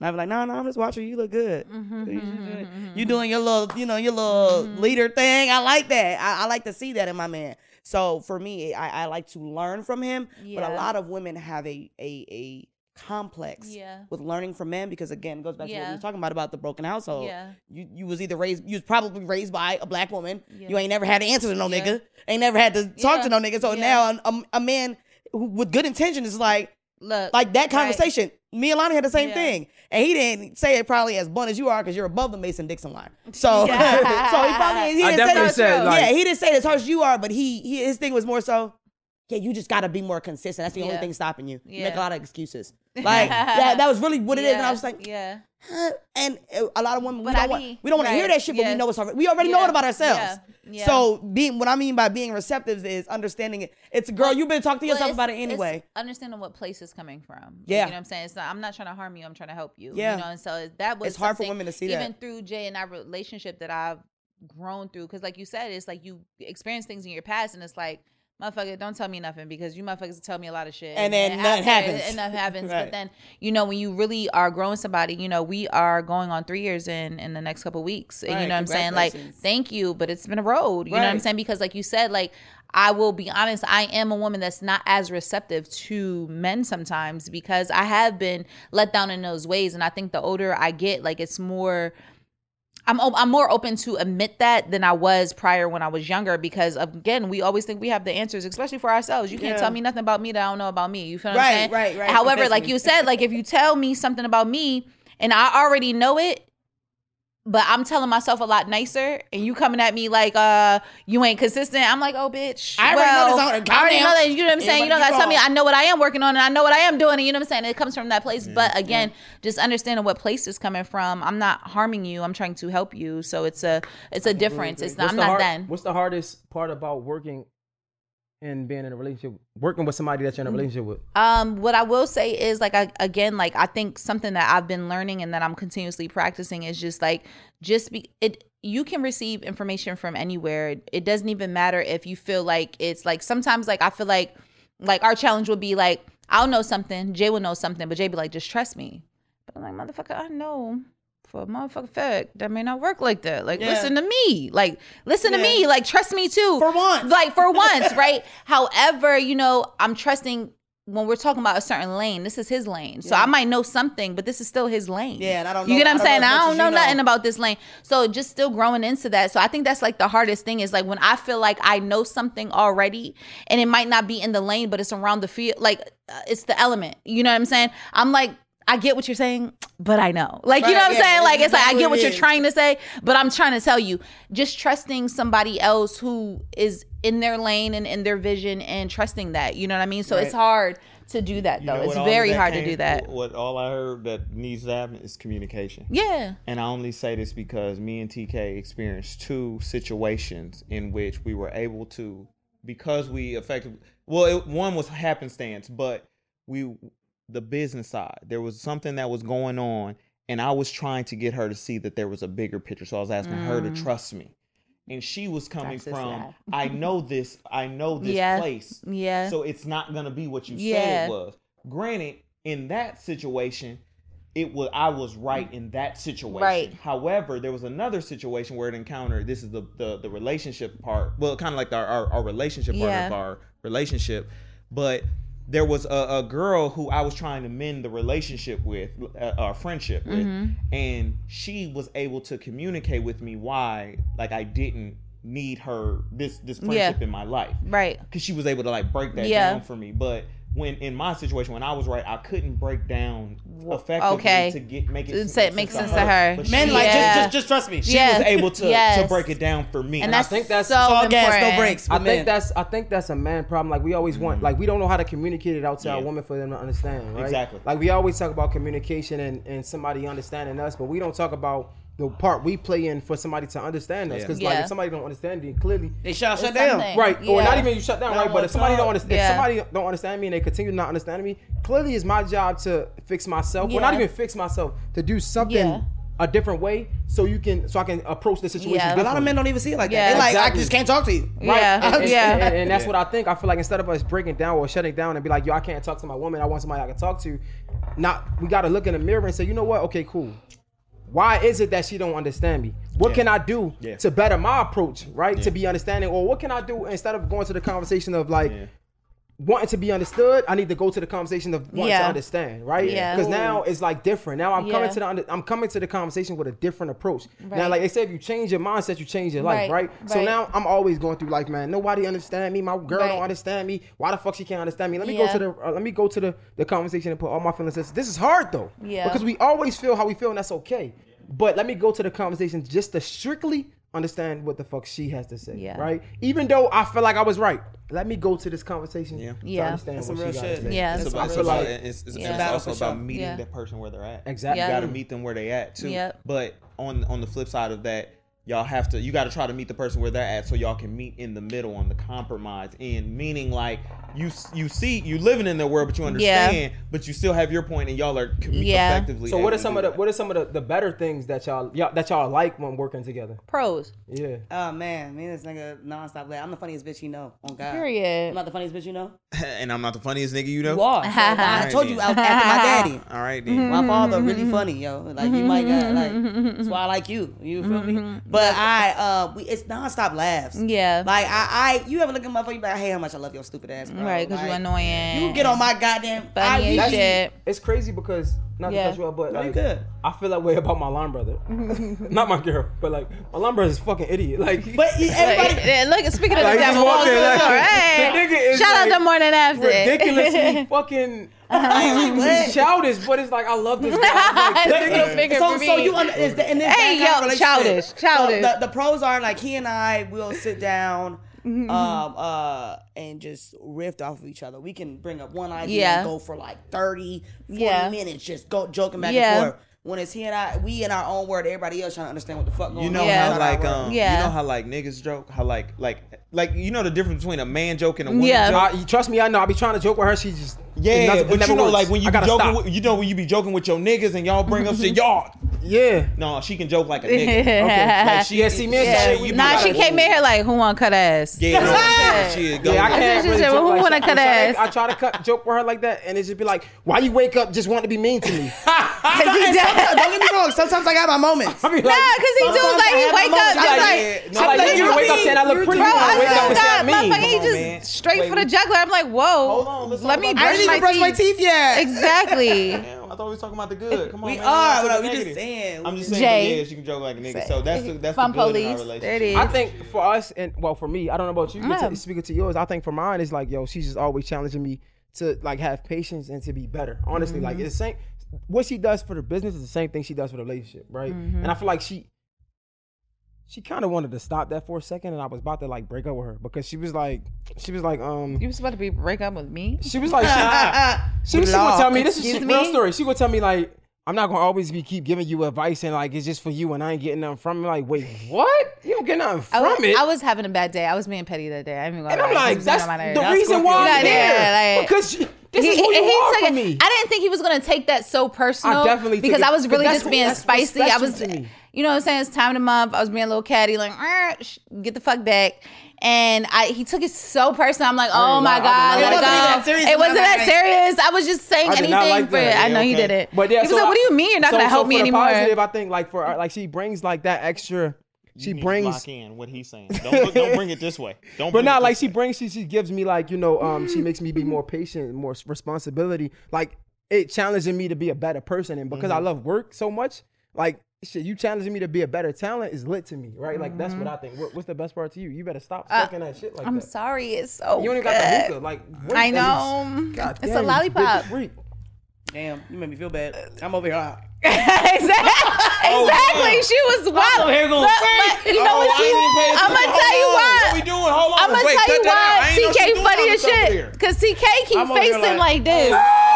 And I be like, no, no, I'm just watching you. You look good. Mm-hmm, You, mm-hmm, doing- your little, you know, your little leader thing. I like that. I, I like to see that in my man. So for me, I, I like to learn from him. But a lot of women have a a a complex Yeah. with learning from men because again, it goes back to what we were talking about about the broken household. Yeah. You you was either raised you was probably raised by a black woman. You ain't never had to answer to no Yeah. nigga. Ain't never had to talk Yeah. to no nigga. So Yeah. now a, a man who, with good intention is like Look. like that right. conversation. Me and Lonnie had the same Yeah. thing, and he didn't say it probably as blunt as you are because you're above the Mason Dixon line. So, Yeah. so he probably he didn't definitely say said, that, like- yeah, he didn't say it as hard as you are, but he, he his thing was more so. Yeah, you just got to be more consistent. That's the only thing stopping you. You make a lot of excuses. Like that, that was really what it is. And I was like, yeah. huh? and a lot of women we But don't I want mean, we don't want to hear that shit, but we know it's already, we already know Yeah. it about ourselves. Yeah. Yeah. So being what I mean by being receptive is understanding it. It's a girl, Well, you better talk to Well, yourself about it anyway. Understanding what place is coming from. Yeah. you know what I'm saying. It's not, I'm not trying to harm you. I'm trying to help you. Yeah. You know, and so that was It's hard for women to see even that. through Jay and our relationship that I've grown through. Because like you said, it's like you experience things in your past, and it's like. Motherfucker, don't tell me nothing because you motherfuckers tell me a lot of shit. And then nothing happens. And nothing happens. Right. But then, you know, when you really are growing somebody, you know, we are going on three years in in the next couple weeks. And Right, you know what I'm saying? Like, thank you, but it's been a road. You know what I'm saying? Because like you said, like I will be honest, I am a woman that's not as receptive to men sometimes because I have been let down in those ways. And I think the older I get, like it's more I'm I'm more open to admit that than I was prior when I was younger because again we always think we have the answers, especially for ourselves. You can't Yeah. tell me nothing about me that I don't know about me. You feel what I'm Right, saying? right, right. However, like you said, like if you tell me something about me and I already know it, but I'm telling myself a lot nicer, and you coming at me like uh you ain't consistent. I'm like, oh bitch. I already know this already. I already know that. You know what I'm saying? You don't Everybody gotta keep tell me. I know what I am working on, and I know what I am doing. And you know what I'm saying? It comes from that place. But again, just understanding what place is coming from. I'm not harming you. I'm trying to help you. So it's a it's a difference. It's not. What's I'm not hard- then. What's the hardest part about working in being in a relationship, working with somebody that you're in a relationship with? Um, what I will say is like I, again, like I think something that I've been learning and that I'm continuously practicing is just like just be it. You can receive information from anywhere. It doesn't even matter if you feel like it's like sometimes like I feel like like our challenge would be like I'll know something, Jay will know something, but Jay be like just trust me. But I'm like motherfucker, I know for a motherfucker fact that may not work like that. Like Yeah. listen to me, like listen to me, like trust me too For once. like for once, right? However, you know, I'm trusting when we're talking about a certain lane. This is his lane, so I might know something, but this is still his lane. Yeah, and I don't You know- get what I I'm don't saying? know I don't know you know. nothing about this lane, so just still growing into that. So I think that's like the hardest thing is like when I feel like I know something already, and it might not be in the lane, but it's around the field. Like uh, it's the element. You know what I'm saying? I'm like. I get what you're saying, but I know. Like, you know Right, what I'm yeah, saying? Like, it's it's like, I get what what you're trying to say, but I'm trying to tell you, just trusting somebody else who is in their lane and in their vision and trusting that. You know what I mean? So it's hard to do that, You though. know It's what all of very that hard to do that. What all I heard that needs to happen is communication. Yeah. And I only say this because me and TK experienced two situations in which we were able to, because we effectively, well, it, one was happenstance, but we, the business side, there was something that was going on, and I was trying to get her to see that there was a bigger picture. So I was asking her to trust me. And she was coming Mm. That's from. I know this, I know this Yeah. place. Yeah. So it's not gonna be what you said it was. Granted, in that situation, it was I was right in that situation. Right. However, there was another situation where it encountered this is the the, the relationship part. Well, kind of like our, our, our relationship part Yeah. of our relationship, but there was a, a girl who I was trying to mend the relationship with, uh, our friendship with, Mm-hmm. and she was able to communicate with me why, like I didn't need her this this friendship in my life Right. because she was able to like break that Yeah. down for me. But when in my situation, when I was right, I couldn't break down effectively okay. to get make it To make it makes sense to to her. But Men she, like Yeah. just, just just trust me. she Yeah. was able to Yes. to break it down for me. And I that's, think that's- so It's all important. gas, no brakes. I with think that's I think that's a man problem. Like we always want, like we don't know how to communicate it out to our Mm-hmm. Women for them to understand, right? Exactly. Like we always talk about communication and, and somebody understanding us, but we don't talk about the part we play in for somebody to understand us. Yeah. Because like Yeah. if somebody don't understand you, clearly they shut shut down. something. Right, or not even you shut down, Not right? But if somebody don't understand, Yeah. if somebody don't understand me and they continue to not understand me, clearly it's my job to fix myself. Well, not even fix myself, to do something Yeah. a different way, so you can, so I can approach the situation. Yeah. A lot of men don't even see it like Yeah. that. They like, Exactly. I just can't talk to you. Yeah. And, and- yeah. and- and that's what I think. I feel like instead of us breaking down or shutting down and be like, yo, I can't talk to my woman. I want somebody I can talk to. Not we got to look in the mirror and say, you know what? Okay, cool. Why is it that she don't understand me? What Yeah. can I do Yeah. to better my approach, right? To be understanding, or what can I do instead of going to the conversation of like Yeah. Wanting to be understood? I need to go to the conversation of wanting to understand, right? Yeah. Because now it's like different. Now I'm coming to the under, I'm coming to the conversation with a different approach. Right. Now, like they say, if you change your mindset, you change your life, Right. right? So Right. now I'm always going through like, man, nobody understand me. My girl don't understand me. Why the fuck she can't understand me? Let me Yeah. go to the uh, let me go to the the conversation and put all my feelings. This this is hard though, Yeah. because we always feel how we feel, and that's okay. But let me go to the conversation just to strictly understand what the fuck she has to say, Yeah. right? Even though I feel like I was right, let me go to this conversation Yeah. to Yeah. understand That's what some she real got to shit. say. Yeah. It's That's about, it's, about, it's, it's, Yeah. it's also about meeting Yeah. that person where they're at. Exactly. You got to meet them where they at too. Yep. But on on the flip side of that, y'all have to you got to try to meet the person where they're at so y'all can meet in the middle on the compromise end. Meaning like you you see you living in their world, but you understand, but you still have your point, and y'all are commu- Yeah. effectively. So what are some of the what are some of the, the better things that y'all, y'all that y'all like when working together? Pros. Yeah. Oh man, me and this nigga nonstop. Like, I'm the funniest bitch you know. On God. Period. I'm not the funniest bitch you know. and I'm not the funniest nigga you know. You are. So, I Alright told you then. I was after my daddy. All right then. My father really funny, yo. Like you might got like that's why I like you. You feel me? Mm-hmm. But I uh we it's nonstop laughs. Yeah. Like I I you ever look at my phone, you be like, hey, how much I love your stupid ass, bro. Right, because Like, you're annoying. You get on my goddamn Funny I shit. It's crazy because not Yeah. to cut you off, but like, good. I feel that way about my line brother. not my girl, but like my line brother is a fucking idiot. Like, But he- everybody Like, yeah, look, speaking of Like, the just devil, walk walk in, through the like, door. the Hey, nigga is shout out like to morning after. ridiculously fucking uh-huh. what? childish, but it's like I love this guy. Like, It's middle so, so you under, is the, in this Hey, that kind yo, of relationship, childish, so childish. the, the pros are like he and I will sit down Mm-hmm. um uh and just riff off of each other. We can bring up one idea Yeah. and go for like 30, 40 Yeah. minutes just go joking back Yeah. and forth. when it's he and I, we in our own word, everybody else trying to understand what the fuck going You know on. Yeah. how like um Yeah. you know how like niggas joke how like like like you know the difference between a man joke and a woman Yeah. joke. I, trust me, I know. I be trying to joke with her. She just it Yeah, nothing- it but never you know, works. like when you be joking, stop. with, you know, when you be joking with your niggas and y'all bring up shit, mm-hmm. y'all. yeah. No, she can joke like a nigga. Yeah. Like she, Yeah, see, man, Yeah. shit, we be Nah, like, she came in here like, who want to cut ass? Yeah, no, Yeah. she go. Yeah, I can't said, really well, joke who like wanna cut I try to- ass? I try to cut joke with her like that, and it just be like, "Why you wake up just wanting to be mean to me?" Cause he And does. sometimes- don't get me wrong. Sometimes I got my moments. I be like, Nah, cause he do like he wake up just I'm like. yeah, no, like, Sometimes you you wake up saying I look you're pretty. Bro, I wake up still got I'm motherfucker. He just straight for the juggler. I'm like, whoa. Hold on, let's let talk me about I brush didn't my even brush my teeth. teeth yet. Exactly. Damn, I thought we was talking about the good. Come on, We man. are, Let's but talk we just negative. saying. I'm just Jay. saying, yeah, she can joke like a nigga. So that's the, that's Fun the good in our relationship. There it is. I think for us, and well, for me, I don't know about you. Yeah. But speaking to yours, I think for mine, it's like, yo, she's just always challenging me to like have patience and to be better. Honestly, like Mm-hmm. it's the same. What she does for the business is the same thing she does for the relationship, right? Mm-hmm. And I feel like she, she kind of wanted to stop that for a second, and I was about to like break up with her because she was like, she was like, um, You was about to be break up with me? she was like, she, she, she would tell me this is Excuse real story. She would tell me like. I'm not gonna always be keep giving you advice and like it's just for you and I ain't getting nothing from it. Like, wait, what? You don't get nothing I from was, it. I was having a bad day. I was being petty that day. I didn't even And I'm like, that's the That's reason why I'm yeah, like- because she, this he, is who you he are took it- me. I didn't think he was gonna take that so personal. I definitely because I was really just being spicy. I was, me. You know what I'm saying? It's time of the month. I was being a little catty, like, "Ah, sh- get the fuck back. And I, he took it so personal. I'm like, oh ain't my lie, god, let it go. It wasn't that that. serious. I was just saying anything like for it. that. I Yeah, know he okay. did it. But yeah, he was so like, I- what do you mean you're not so- gonna so help for me anymore? Positive, I think like for like she brings like that extra. She You need to brings, lock in what he's saying. Don't don't bring it this way. Don't. but bring not it like this she way. brings. She she gives me like you know um she makes me be more patient, more responsibility. Like it challenging me to be a better person, and because I Mm-hmm. love work so much, like shit, you challenging me to be a better talent is lit to me, right? Like that's what I think. What, what's the best part to you? You better stop sucking that shit like Uh, I'm that. sorry, it's so You don't even good. got the hookah. Like what I is- know. God It's damn, a you lollipop. big freak. Damn, you made me feel bad. I'm over here. exactly. exactly. She was wild. over here going But- but you know Oh, what? I She, ain't even paying I'm gonna tell you Hold why. What we doing? Hold on. I'm gonna Wait, tell cut you that out. I why ain't TK doing funny as shit. Cause TK keep I'm facing like- like this.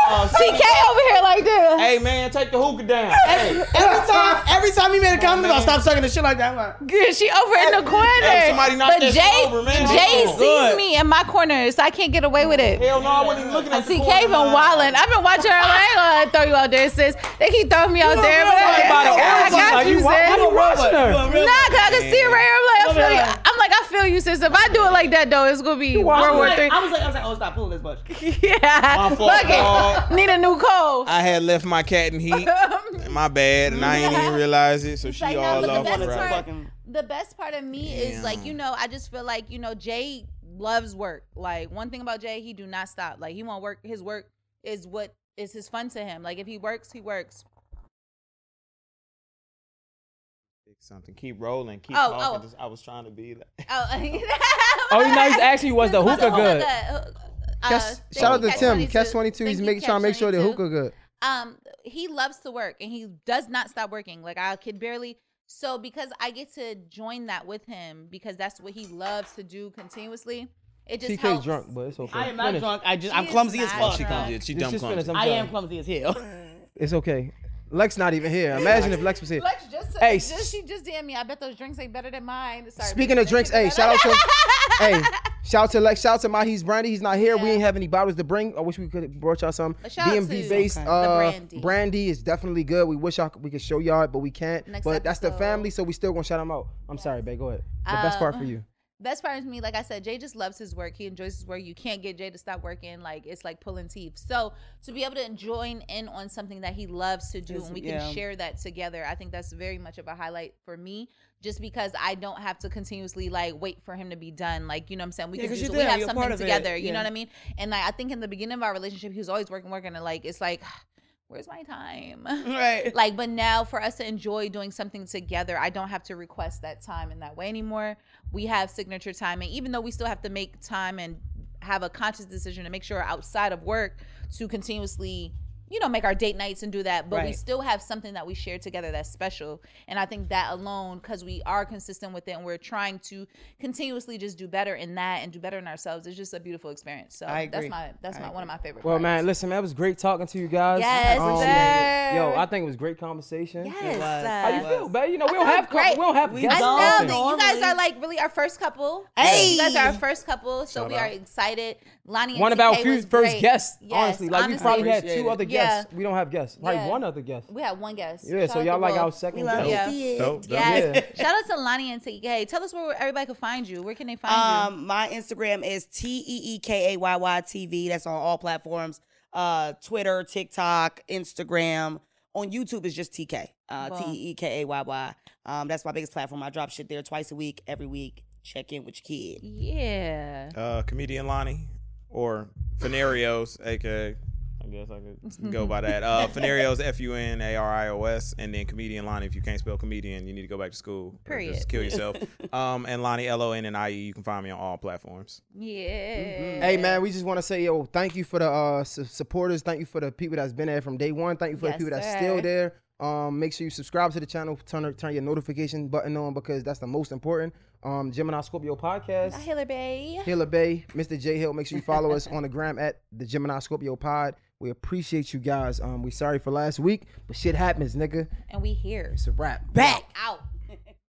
Oh, TK over here like this. Hey man, take the hookah down. Hey, Every time, every time he made a comment about oh, stop sucking the shit like that, I'm like, Good, she over in the corner. Hey, somebody knock but that shit Jay, over, man. Jay Hold sees Good. me in my corner, so I can't get away with it. hell no, I wasn't even looking And at the TK corner been line. wildin'. I've been watching her. I ain't gonna throw you out there, sis. They keep throwing me out there, but I, About it. I got Like, you, you wa- sis. you watching her. Nah, cause I can see her right here. I'm like, I feel you. I'm like, I feel you, sis. If I do it like that, though, it's gonna be watch World her. War like, Three. I was like, I was like, oh, stop pulling this much. Yeah, My fault, Fuck it. dog. Need a new coat. I had left my cat in heat. My bad, and I ain't even realize it. So she like, no, all but the best part- Fucking- the best part of me is like you know i just feel like you know jay loves work like one thing about jay he do not stop like he won't work his work is what is his fun to him like if he works he works Something. Keep rolling. Keep Oh, talking. oh. I was trying to be. Like, oh Oh, you know, he's actually was the Was hookah good. uh, Catch, shout out you, to Tim. Catch 22. He's Thank you, trying to make sure the Catch hookah good. um he loves to work and he does not stop working like i could barely so because i get to join that with him because that's what he loves to do continuously it just TK helps. drunk, but it's okay. I am not Finish. drunk. I just, She I'm clumsy as not fuck. she drunk. comes in. She dumb just clumsy. I'm I sorry. am clumsy as hell. It's okay. Lex not even here. Imagine if Lex was here. Lex just, Hey, just she just DM me. I bet those drinks ain't better than mine. Sorry, Speaking of drinks, hey, shout out to hey, shout out to Lex, shout out to Mahi's Brandy. He's not here. We ain't have any bottles to bring. I wish we could have brought y'all some. But shout out DMV to based uh, brandy. brandy is definitely good. We wish y'all could- we could show y'all it, but we can't. Next but that's the episode. family, so we still gonna shout them out. I'm sorry, babe. Go ahead. The best part for Um, you. Best part is me, like I said, Jay just loves his work. He enjoys his work. You can't get Jay to stop working. Like it's like pulling teeth. So to be able to join in on something that he loves to do, Is- and we can share that together, I think that's very much of a highlight for me. Just because I don't have to continuously like wait for him to be done. Like you know what I'm saying. We Yeah, can 'cause do so we have you're something together. You know what I mean? And like I think in the beginning of our relationship, he was always working, working, and like it's like, where's my time? right. like but now for us to enjoy doing something together i don't have to request that time in that way anymore we have signature time and even though we still have to make time and have a conscious decision to make sure outside of work to continuously you know, make our date nights and do that, but we still have something that we share together that's special. And I think that alone, because we are consistent with it and we're trying to continuously just do better in that and do better in ourselves, it's just a beautiful experience. So I that's my that's I my one of my favorite. Well, parts. man, listen, man, it was great talking to you guys. Yes, Um, sir. Yo, I think it was great conversation. Yes. It was. uh, How you feel, was. babe? You know, we don't have great. we don't have We. I don't. know often. that you guys are like really our first couple. Hey! you guys are our first couple, so Shout we are excited. Lonnie One of our few first great. guests, Yes, honestly. Like we probably had two it. other Yeah. guests. We don't have guests. Like Yeah. one other guest. We had one guest. Yeah, Shout so y'all like Will. our second We love guest. Yeah. see it. Dope, dope. Yeah. Yeah. Shout out to Lonnie and TK. Tell us where everybody can find you. Where can they find you? Um, my Instagram is T E E K A Y Y TV. That's on all platforms. Uh, Twitter, TikTok, Instagram. On YouTube is just TK. Uh, Boom. T E E K A Y Y. Um, that's my biggest platform. I drop shit there twice a week, every week. Check in with your kid. Yeah. uh, comedian Lonnie or Funarios, aka I guess I could go by that. Uh, Funarios, F U N A R I O S, and then comedian Lonnie. If you can't spell comedian, you need to go back to school. or Period. Just kill yourself. um, and Lonnie L O N N I E. You can find me on all platforms. Yeah. Hey man, we just want to say yo, thank you for the uh su- supporters. Thank you for the people that's been there from day one. Thank you for Yes, the people that's sir. still there. Um, make sure you subscribe to the channel. Turn turn your notification button on because that's the most important. Um, Gemini Scorpio podcast. Hiller Bay. Hilla Bay, Mr. J Hill. Make sure you follow us on the gram at the Gemini Scorpio Pod. We appreciate you guys. Um, we sorry for last week, but shit happens, nigga. And we here. It's a wrap. Back. Out.